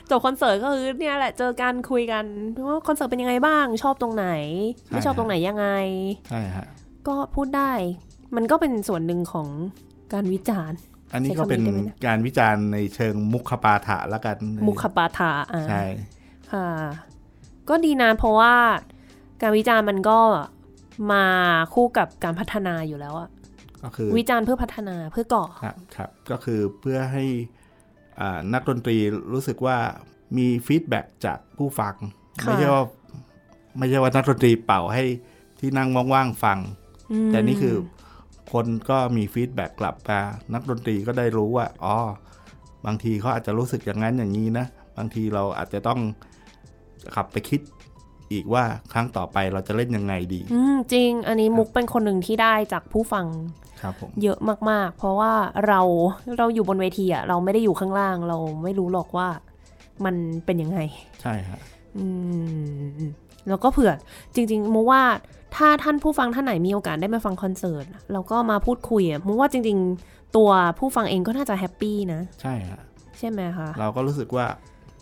จบคอนเสิร์ตก็คือเนี่ยแหละเจอกันคุยกันว่าคอนเสิร์ตเป็นยังไงบ้าง ชอบตรงไหน ไม่ชอบใช่ฮะตรงไหนยังไงใช่ฮะก็พูดได้ มันก็เป็นส่วนหนึ่งของการวิจารณ์ อันนี้ก็เป็นใช้คำนี้ได้ไหมนะการวิจารณ์ในเชิงมุขปาฐะแล้วกัน มุขปาฐาอ่าใช่ค่ะ ก็ดีนะเพราะว่า การวิจารณ์มันก็มาคู่กับการพัฒนาอยู่แล้วอะ ก็คือ วิจารณ์เพื่อพัฒนาเพื่อก่อครับครับ ก็คือเพื่อให้อ่านักดนตรีรู้สึกว่ามี feedback จากผู้ฟังค่ะไม่ใช่ว่าไม่ใช่ว่านักดนตรีเป่าให้ที่นั่งว่างๆฟังมแต่นี่คือคนก็มี feedback กลับมานักดนตรีก็ได้รู้ว่าอ๋อบางทีเขาอาจจะรู้สึกอย่างนั้นอย่างนี้นะ บางทีเราอาจจะต้องกลับไปคิด อีกว่าครั้งต่อไปเราจะเล่นยังไงดี อืมจริง อันนี้มุกเป็นคนหนึ่งที่ได้จากผู้ฟังครับผมเยอะมากๆ เพราะว่าเราเราอยู่บนเวทีอะเราไม่ได้อยู่ข้างล่าง เราไม่รู้หรอกว่ามันเป็นยังไง ใช่ฮะอืมแล้วก็เผื่อจริงๆมุกว่าถ้าท่านผู้ฟังท่านไหนมีโอกาสได้มาฟังคอนเสิร์ตแล้วก็มาพูดคุยอะมุกว่าจริง ๆ ตัวผู้ฟังเองก็น่าจะ happy นะ ใช่ฮะใช่ไหมคะ เราก็รู้สึกว่า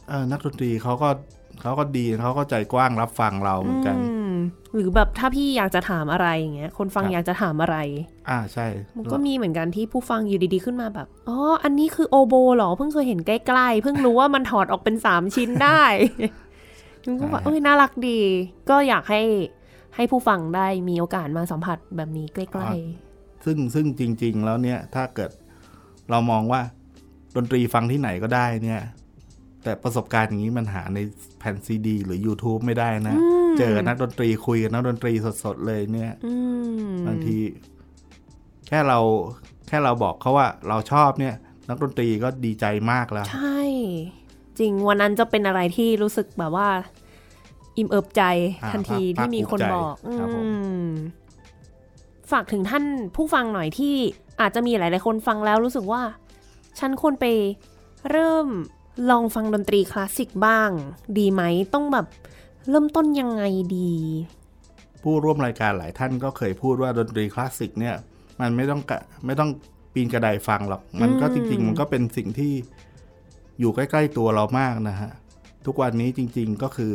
เออนักดนตรีเขาก็ เขาก็ดีเขาก็ใจกว้างรับฟังเราเหมือนกันอืมหรือแบบถ้าพี่อยากจะถามอะไรอย่างเงี้ย คนฟังครับอยากจะถามอะไร อ่าใช่มันก็มีเหมือนกันที่ผู้ฟังอยู่ดีๆขึ้นมาแบบอ๋ออันนี้คือโอโบเหรอเพิ่งเคยเห็นใกล้ๆเพิ่งรู้ว่ามันถอดออกเป็นสามชิ้นได้มันก็แบบเอ้ยน่ารักดี ก็อยากให้ให้ผู้ฟังได้มีโอกาสมาสัมผัสแบบนี้ใกล้ซึ่งซึ่งจริง ๆ แล้วเนี่ยถ้าเกิดเรามองว่าดนตรีฟังที่ไหนก็ได้เนี่ย แต่ประสบการณ์อย่างนี้มันหาในแผ่นซีดี หรือ YouTube ไม่ได้นะ เจอนักดนตรีคุยกับนักดนตรีสดๆเลยเนี่ยๆอืมบางที แค่เราแค่เราบอกเขาว่าเราชอบเนี่ย นักดนตรีก็ดีใจมากแล้ว ใช่ จริงวันนั้นจะเป็นอะไรที่รู้สึกแบบว่า อิ่มเอิบใจอ่าทันทีภาคที่มีคนภูมิใจบอกครับผมอืมฝากถึงท่านผู้ฟังหน่อยที่อาจจะมีหลาย ๆ คนฟังแล้วรู้สึกว่า ฉันควรไปเริ่ม ลองฟังดนตรีคลาสสิกบ้าง ดีไหมต้องแบบเริ่มต้นยังไงดี ผู้ร่วมรายการหลายท่านก็เคยพูดว่าดนตรีคลาสสิกเนี่ย มันไม่ต้องกะไม่ต้องปีนกระไดฟังหรอก มันก็อืมจริง ๆ มันก็เป็นสิ่งที่อยู่ใกล้ ๆ ตัวเรามากนะฮะ ทุกวันนี้จริง ๆก็คือ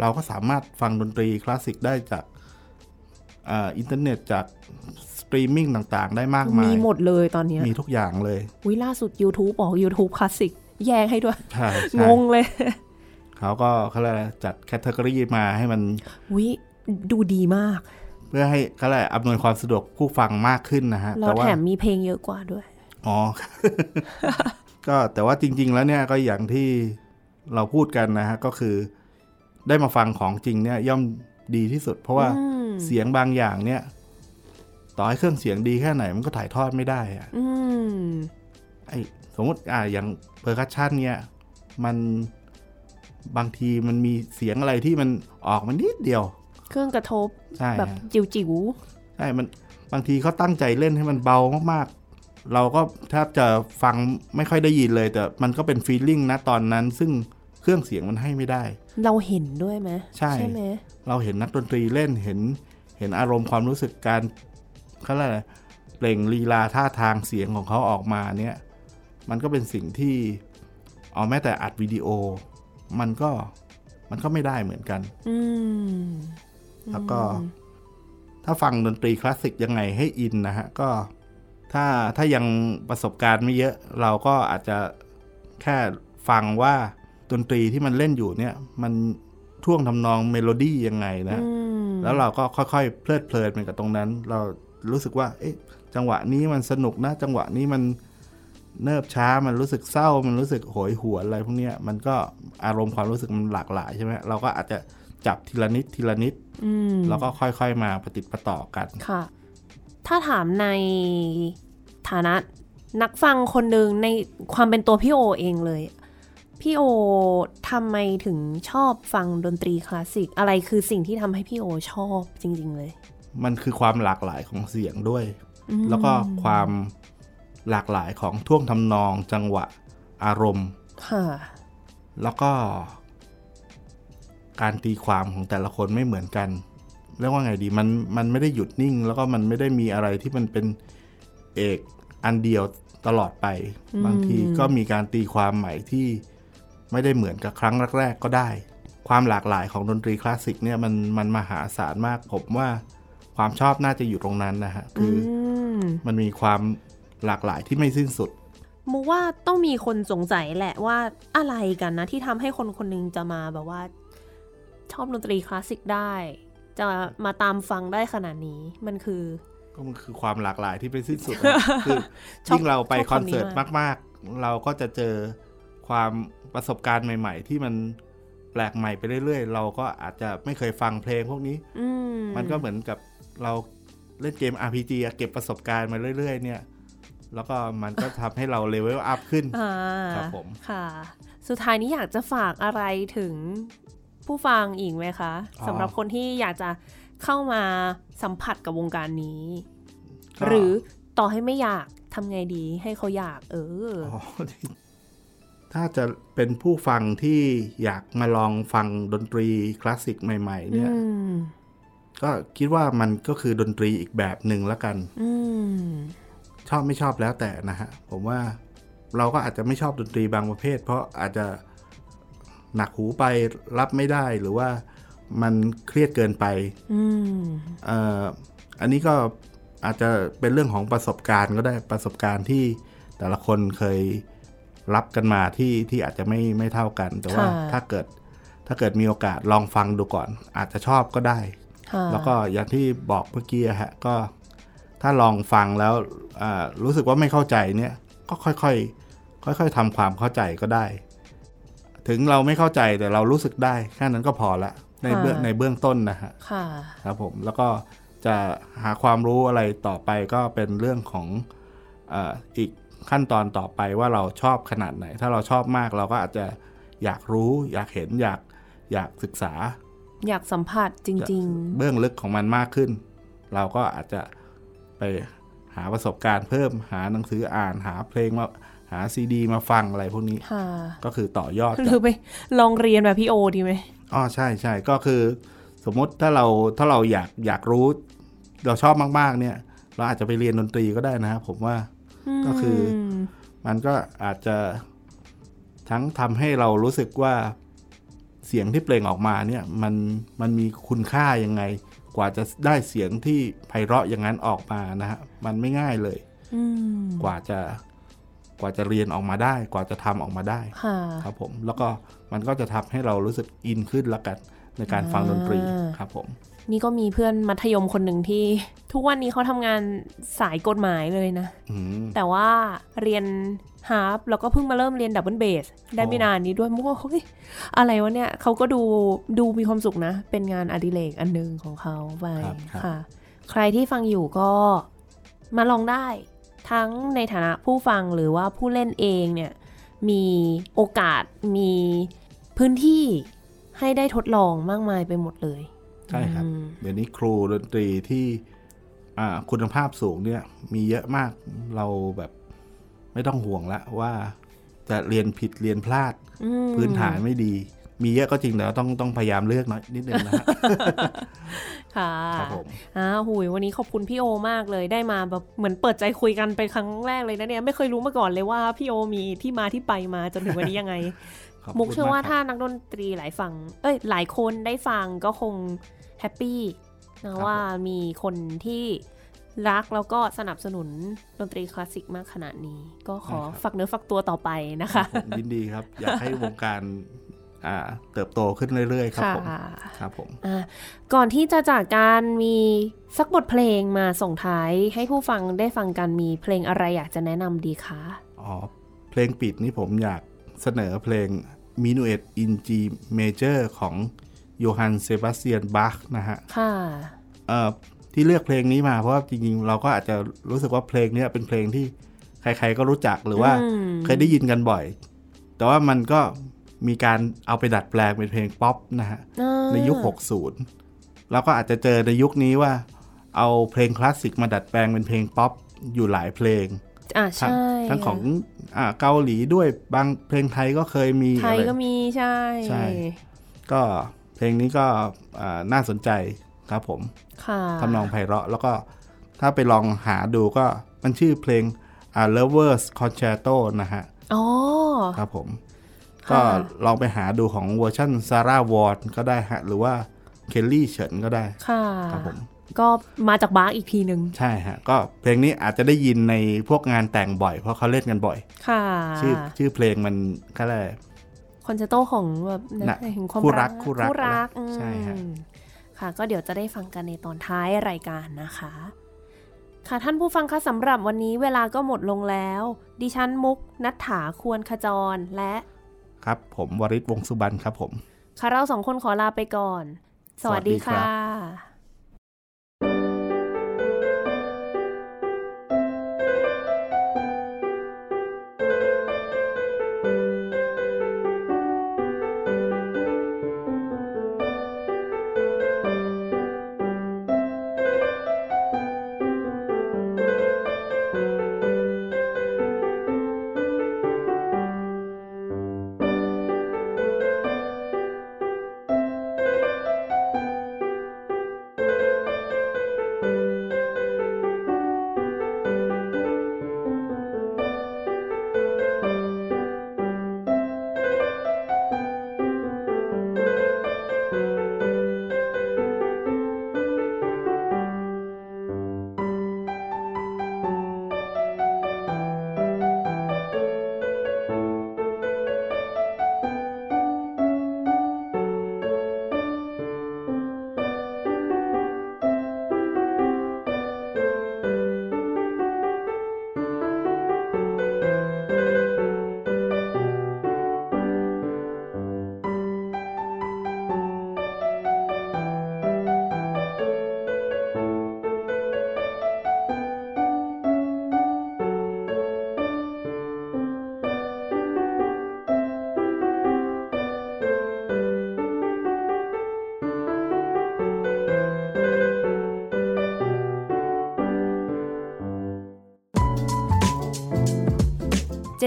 เราก็สามารถฟังดนตรีคลาสสิกได้จากอ่าอินเทอร์เน็ตจากสตรีมมิ่งต่างๆ ได้มากมาย มีหมดเลยตอนเนี้ยมีทุกอย่างเลยวิล่าสุด YouTube บอก YouTube คลาสสิก แยกให้ด้วยใช่งใช่งเลย เขาก็เขาเรียกอะไรจัด category มาให้มันวิดูดีมาก เพื่อให้เขาเรียกอะไรอำนวยความสะดวกผู้ฟังมากขึ้นนะฮะแล้วแต่ว่าแถมมีเพลงเยอะกว่าด้วย อ๋อ ก็แต่ว่าจริง ๆ แล้วเนี่ยก็อย่างที่เราพูดกันนะฮะ ก็คือ ได้มาฟังของจริงเนี่ย ย่อมดีที่สุด เพราะว่าอืมเสียงบางอย่างเนี่ย ต่อให้เครื่องเสียงดีแค่ไหนมันก็ถ่ายทอดไม่ได้อะอืมไอ้ส มมติอ่าอย่าง percussion เนี่ยมันบางทีมันมีเสียงอะไรที่มันออกมานิดเดียว เครื่องกระทบใช่แบบฮะจิ๋วจิ๋วใช่มันบางทีเขาตั้งใจเล่นให้มันเบามากๆ เราก็แทบจะฟังไม่ค่อยได้ยินเลย แต่มันก็เป็น feeling นะตอนนั้น ซึ่งเครื่องเสียงมันให้ไม่ได้ๆเราเห็นด้วยไหมใช่ไหมเราเห็นนักดนตรีเล่นเห็นเห็นอารมณ์ความรู้สึกการเขาเรียกอะไรเปล่งลีลาท่าทางเสียงของเขาออกมาเนี่ย มันก็เป็นสิ่งที่เอาแม้แต่อัดวิดีโอ มันก็มันก็ไม่ได้เหมือนกันอืมแล้วก็ ถ้าฟังดนตรีคลาสสิกยังไงให้อินนะฮะ ก็ถ้าถ้ายังประสบการณ์ไม่เยอะ เราก็อาจจะแค่ฟังว่าดนตรีที่มันเล่นอยู่เนี่ย มันท่วงทำนองเมโลดี้ยังไงนะอืมแล้วเราก็ค่อยๆ เพลิดเพลินไปกับตรงนั้น เรารู้สึกว่า เอ๊ะ จังหวะนี้มันสนุกนะ จังหวะนี้มัน เนิบช้ามันรู้สึกเศร้า มันรู้สึกโหยหวนอะไรพวกเนี้ยมันก็อารมณ์ความรู้สึกมันหลากหลายใช่ไหมเราก็อาจจะจับทีละนิดทีละนิดอืมแล้วก็ค่อยๆมาปฏิดประต่อกันค่ะ ถ้าถามในฐานะนักฟังคนหนึ่งในความเป็นตัวพี่โอเองเลย พี่โอทำไมถึงชอบฟังดนตรีคลาสสิก อะไรคือสิ่งที่ทำให้พี่โอชอบจริง ๆ เลย มันคือความหลากหลายของเสียงด้วยอืมแล้วก็ความ หลากหลายของท่วงทำนองจังหวะอารมณ์ค่ะแล้วก็ การตีความของแต่ละคนไม่เหมือนกันเรียกว่าไงดีมันมันไม่ได้หยุดนิ่ง แล้วก็มันไม่ได้มีอะไรที่มันเป็นเอกอันเดียวตลอดไป บางทีก็มีการตีความใหม่ที่ไม่ได้เหมือนกับครั้งแรก ๆ ก็ได้ ความหลากหลายของดนตรีคลาสสิกเนี่ยมันมันมหาศาลมากผมว่าความชอบน่าจะอยู่ตรงนั้นนะฮะคืออมมันมีความ หลากหลายที่ไม่สิ้นสุดมูว่าต้องมีคนสงสัยแหละว่าอะไรกันนะ ที่ทำให้คนคนหนึงจะมาแบบว่า ชอบดนตรีคลาสสิกได้ จะมาตามฟังได้ขนาดนี้มันคือ ก็มันคือความหลากหลายที่ไม่สิ้นสุดนะคือชอบยิ่งเราไปชอบคอนเสิร์ตคำนี้มากมาก ๆ เราก็จะเจอความประสบการณ์ใหม่ ๆ ที่มันแปลกใหม่ไปเรื่อย ๆ เราก็อาจจะไม่เคยฟังเพลงพวกนี้อืมมันก็เหมือนกับเราเล่นเกม RPG อะเก็บประสบการณ์มาเรื่อย ๆ เนี่ย แล้วก็มันก็ทำให้เราเลเวลอัพขึ้นอ่าครับผมค่ะ สุดท้ายนี้อยากจะฝากอะไรถึงผู้ฟังอีกไหมคะสำหรับคนที่อยากจะเข้ามาสัมผัสกับวงการนี้ก็หรือต่อให้ไม่อยากทำไงดีให้เขาอยาก เอออ๋อถ้าจะเป็นผู้ฟังที่อยากมาลองฟังดนตรีคลาสสิกใหม่ ๆ เนี่ยอืมก็คิดว่ามันก็คือดนตรีอีกแบบหนึ่งแล้วกันอืม ชอบไม่ชอบแล้วแต่นะฮะผมว่าเราก็อาจจะไม่ชอบดนตรีบางประเภท เพราะอาจจะหนักหูไปรับไม่ได้หรือว่ามันเครียดเกินไปอืมเอ่ออันนี้ก็อาจจะเป็นเรื่องของประสบการณ์ก็ได้ประสบการณ์ที่แต่ละคนเคยรับกันมาที่ที่อาจจะไม่ไม่เท่ากัน แต่ว่าค่ะถ้าเกิดถ้าเกิดมีโอกาสลองฟังดูก่อน อาจจะชอบก็ได้ค่ะแล้วก็อย่างที่บอกเมื่อกี้อะฮะก็ ถ้าลองฟังแล้วอ่ารู้สึกว่าไม่เข้าใจเนี่ยก็ค่อยๆค่อย ๆทำความเข้าใจก็ได้ ถึงเราไม่เข้าใจแต่เรารู้สึกได้แค่นั้นก็พอละในเบื้องในเบื้องต้นนะฮะค่ะครับผมแล้วก็จะหาความรู้อะไรต่อไปก็เป็นเรื่องของเอออีกขั้นตอนต่อไปว่าเราชอบขนาดไหน ถ้าเราชอบมากเราก็อาจจะอยากรู้ อยากเห็นอยากอยากศึกษา อยากสัมผัสจริงเบื้องลึกของมันมากขึ้น เราก็อาจจะ ไปหาประสบการณ์เพิ่มหาหนังสืออ่านหาเพลงมาหาซีดี มาฟังอะไรพวกนี้ๆค่ะก็คือต่อยอดหจากรือไปลองเรียนแบบพี่โอดีไหมอ๋อใช่ใช่ก็คือ สมมติถ้าเราถ้าเราอยากอยากรู้ เราชอบมากๆ เนี่ย เราอาจจะไปเรียนดนตรีก็ได้นะครับผมว่าก็คือมมันก็อาจจะทั้งทำให้เรารู้สึกว่าเสียงที่เปล่งออกมาเนี่ย มันมันมีคุณค่ายังไง กว่าจะได้เสียงที่ไพเราะอย่างนั้นออกมานะฮะมันไม่ง่ายเลยอืมกว่าจะกว่าจะเรียนออกมาได้ กว่าจะทำออกมาได้ค่ะครับผม แล้วก็มันก็จะทำให้เรารู้สึกอินขึ้นละกันในการฟังดนตรีอ่าครับผม นี่ก็มีเพื่อนมัธยมคนหนึ่งที่ ทุกวันนี้เขาทำงานสายกฎหมายเลยนะอืมแต่ว่าเรียน ฮาร์ปแล้วก็เพิ่งมาเริ่มเรียน double bass ได้ไม่อ๋อนานนี้ด้วยมุกว่าเฮ้ยอะไรวะเนี่ยเขาก็ดูดูมีความสุขนะ เป็นงานอดิเรกอันหนึงของเขาไปครับครับค่ะ ใครที่ฟังอยู่ก็มาลองได้ ทั้งในฐานะผู้ฟังหรือว่าผู้เล่นเองเนี่ย มีโอกาสมีพื้นที่ให้ได้ทดลองมากมายไปหมดเลย ใช่ครับอืมเดี๋ยวนี้ครูดนตรีที่อ่าคุณภาพสูงเนี่ย มีเยอะมากเราแบบ ไม่ต้องห่วงละว่าจะเรียนผิดเรียนพลาดอืมพื้นฐานไม่ดี มีเยอะก็จริงแต่ว่าต้องต้องพยายามเลือกหน่อยนิดนึงนะฮะค่ะครับผมอ้าวหุยวันนี้ขอบคุณพี่โอมากเลยได้มาแบบเหมือนเปิดใจคุยกันเป็นครั้งแรกเลยนะเนี่ยไม่เคยรู้มาก่อนเลยว่าพี่โอมีที่มาที่ไปมาจนถึงวันนี้ยังไงขบมุกคุณเชื่อว่าครับถ้านักดนตรีหลายฟังเอ้ยหลายคนได้ฟังก็คงแฮปปี้นะว่ามีคนที่ รักแล้วก็สนับสนุนดนตรีคลาสสิกมากขนาดนี้ ก็ขอฝากเนื้อฝากตัวต่อไปนะคะผมยินดีครับ อยากให้วงการอ่าเติบโตขึ้นเรื่อย ๆ ครับค่ะผมครับผมอะก่อนที่จะจากการมีสักบทเพลงมาส่งท้าย ให้ผู้ฟังได้ฟังกันมีเพลงอะไรอยากจะแนะนำดีคะอ๋อเพลงปิดนี่ผมอยากเสนอเพลง Minuet in G Major ของโยฮันเซบาสเตียนบาชนะฮะค่ะเอ่อ ที่เลือกเพลงนี้มาเพราะว่าจริงๆ เราก็อาจจะรู้สึกว่าเพลงเนี้ยเป็นเพลงที่ใคร ๆ ก็รู้จักหรือว่าอืมเคยได้ยินกันบ่อย แต่ว่ามันก็มีการเอาไปดัดแปลงเป็นเพลงป๊อปนะฮะอ่าในยุค 60 แล้วก็อาจจะเจอในยุคนี้ว่า เอาเพลงคลาสสิกมาดัดแปลงเป็นเพลงป๊อปอยู่หลายเพลงอ่าทั้งใช่ทั้งของอ่าเกาหลีด้วยบางเพลงไทยก็เคยมีไทยอะไรก็มีใช่ใช่ ก็เพลงนี้ก็อ่าน่าสนใจครับผมค่ะ ทำนองไพเราะ แล้วก็ถ้าไปลองหาดูก็มันชื่อเพลงอ่า Lovers Concerto นะฮะอ๋อครับผมค่ะก็ลองไปหาดูของเวอร์ชัน Sarah Vaughan ก็ได้ฮะ หรือว่า Kelly Chen ก็ได้ค่ะครับผมก็มาจากบาร์กอีกทีหนึ่งใช่ฮะ ก็เพลงนี้อาจจะได้ยินในพวกงานแต่งบ่อย เพราะเขาเล่นกันบ่อย ค่ะ ชื่อชื่อเพลงมันก็เลยคอนเซโตของแบบน่ะแห่งความคู่รักคู่รักคู่รักอะไรใช่ฮะอืม ค่ะ ก็เดี๋ยวจะได้ฟังกันในตอนท้ายรายการนะคะ ค่ะท่านผู้ฟังคะสำหรับวันนี้เวลาก็หมดลงแล้ว ดิฉันมุกนัฐถาควรขจรและ ครับ ผมวริศวงศ์สุบรรณครับผม ค่ะเราสองคนขอลาไปก่อน สวัสดีสวัสดีครัค่ะ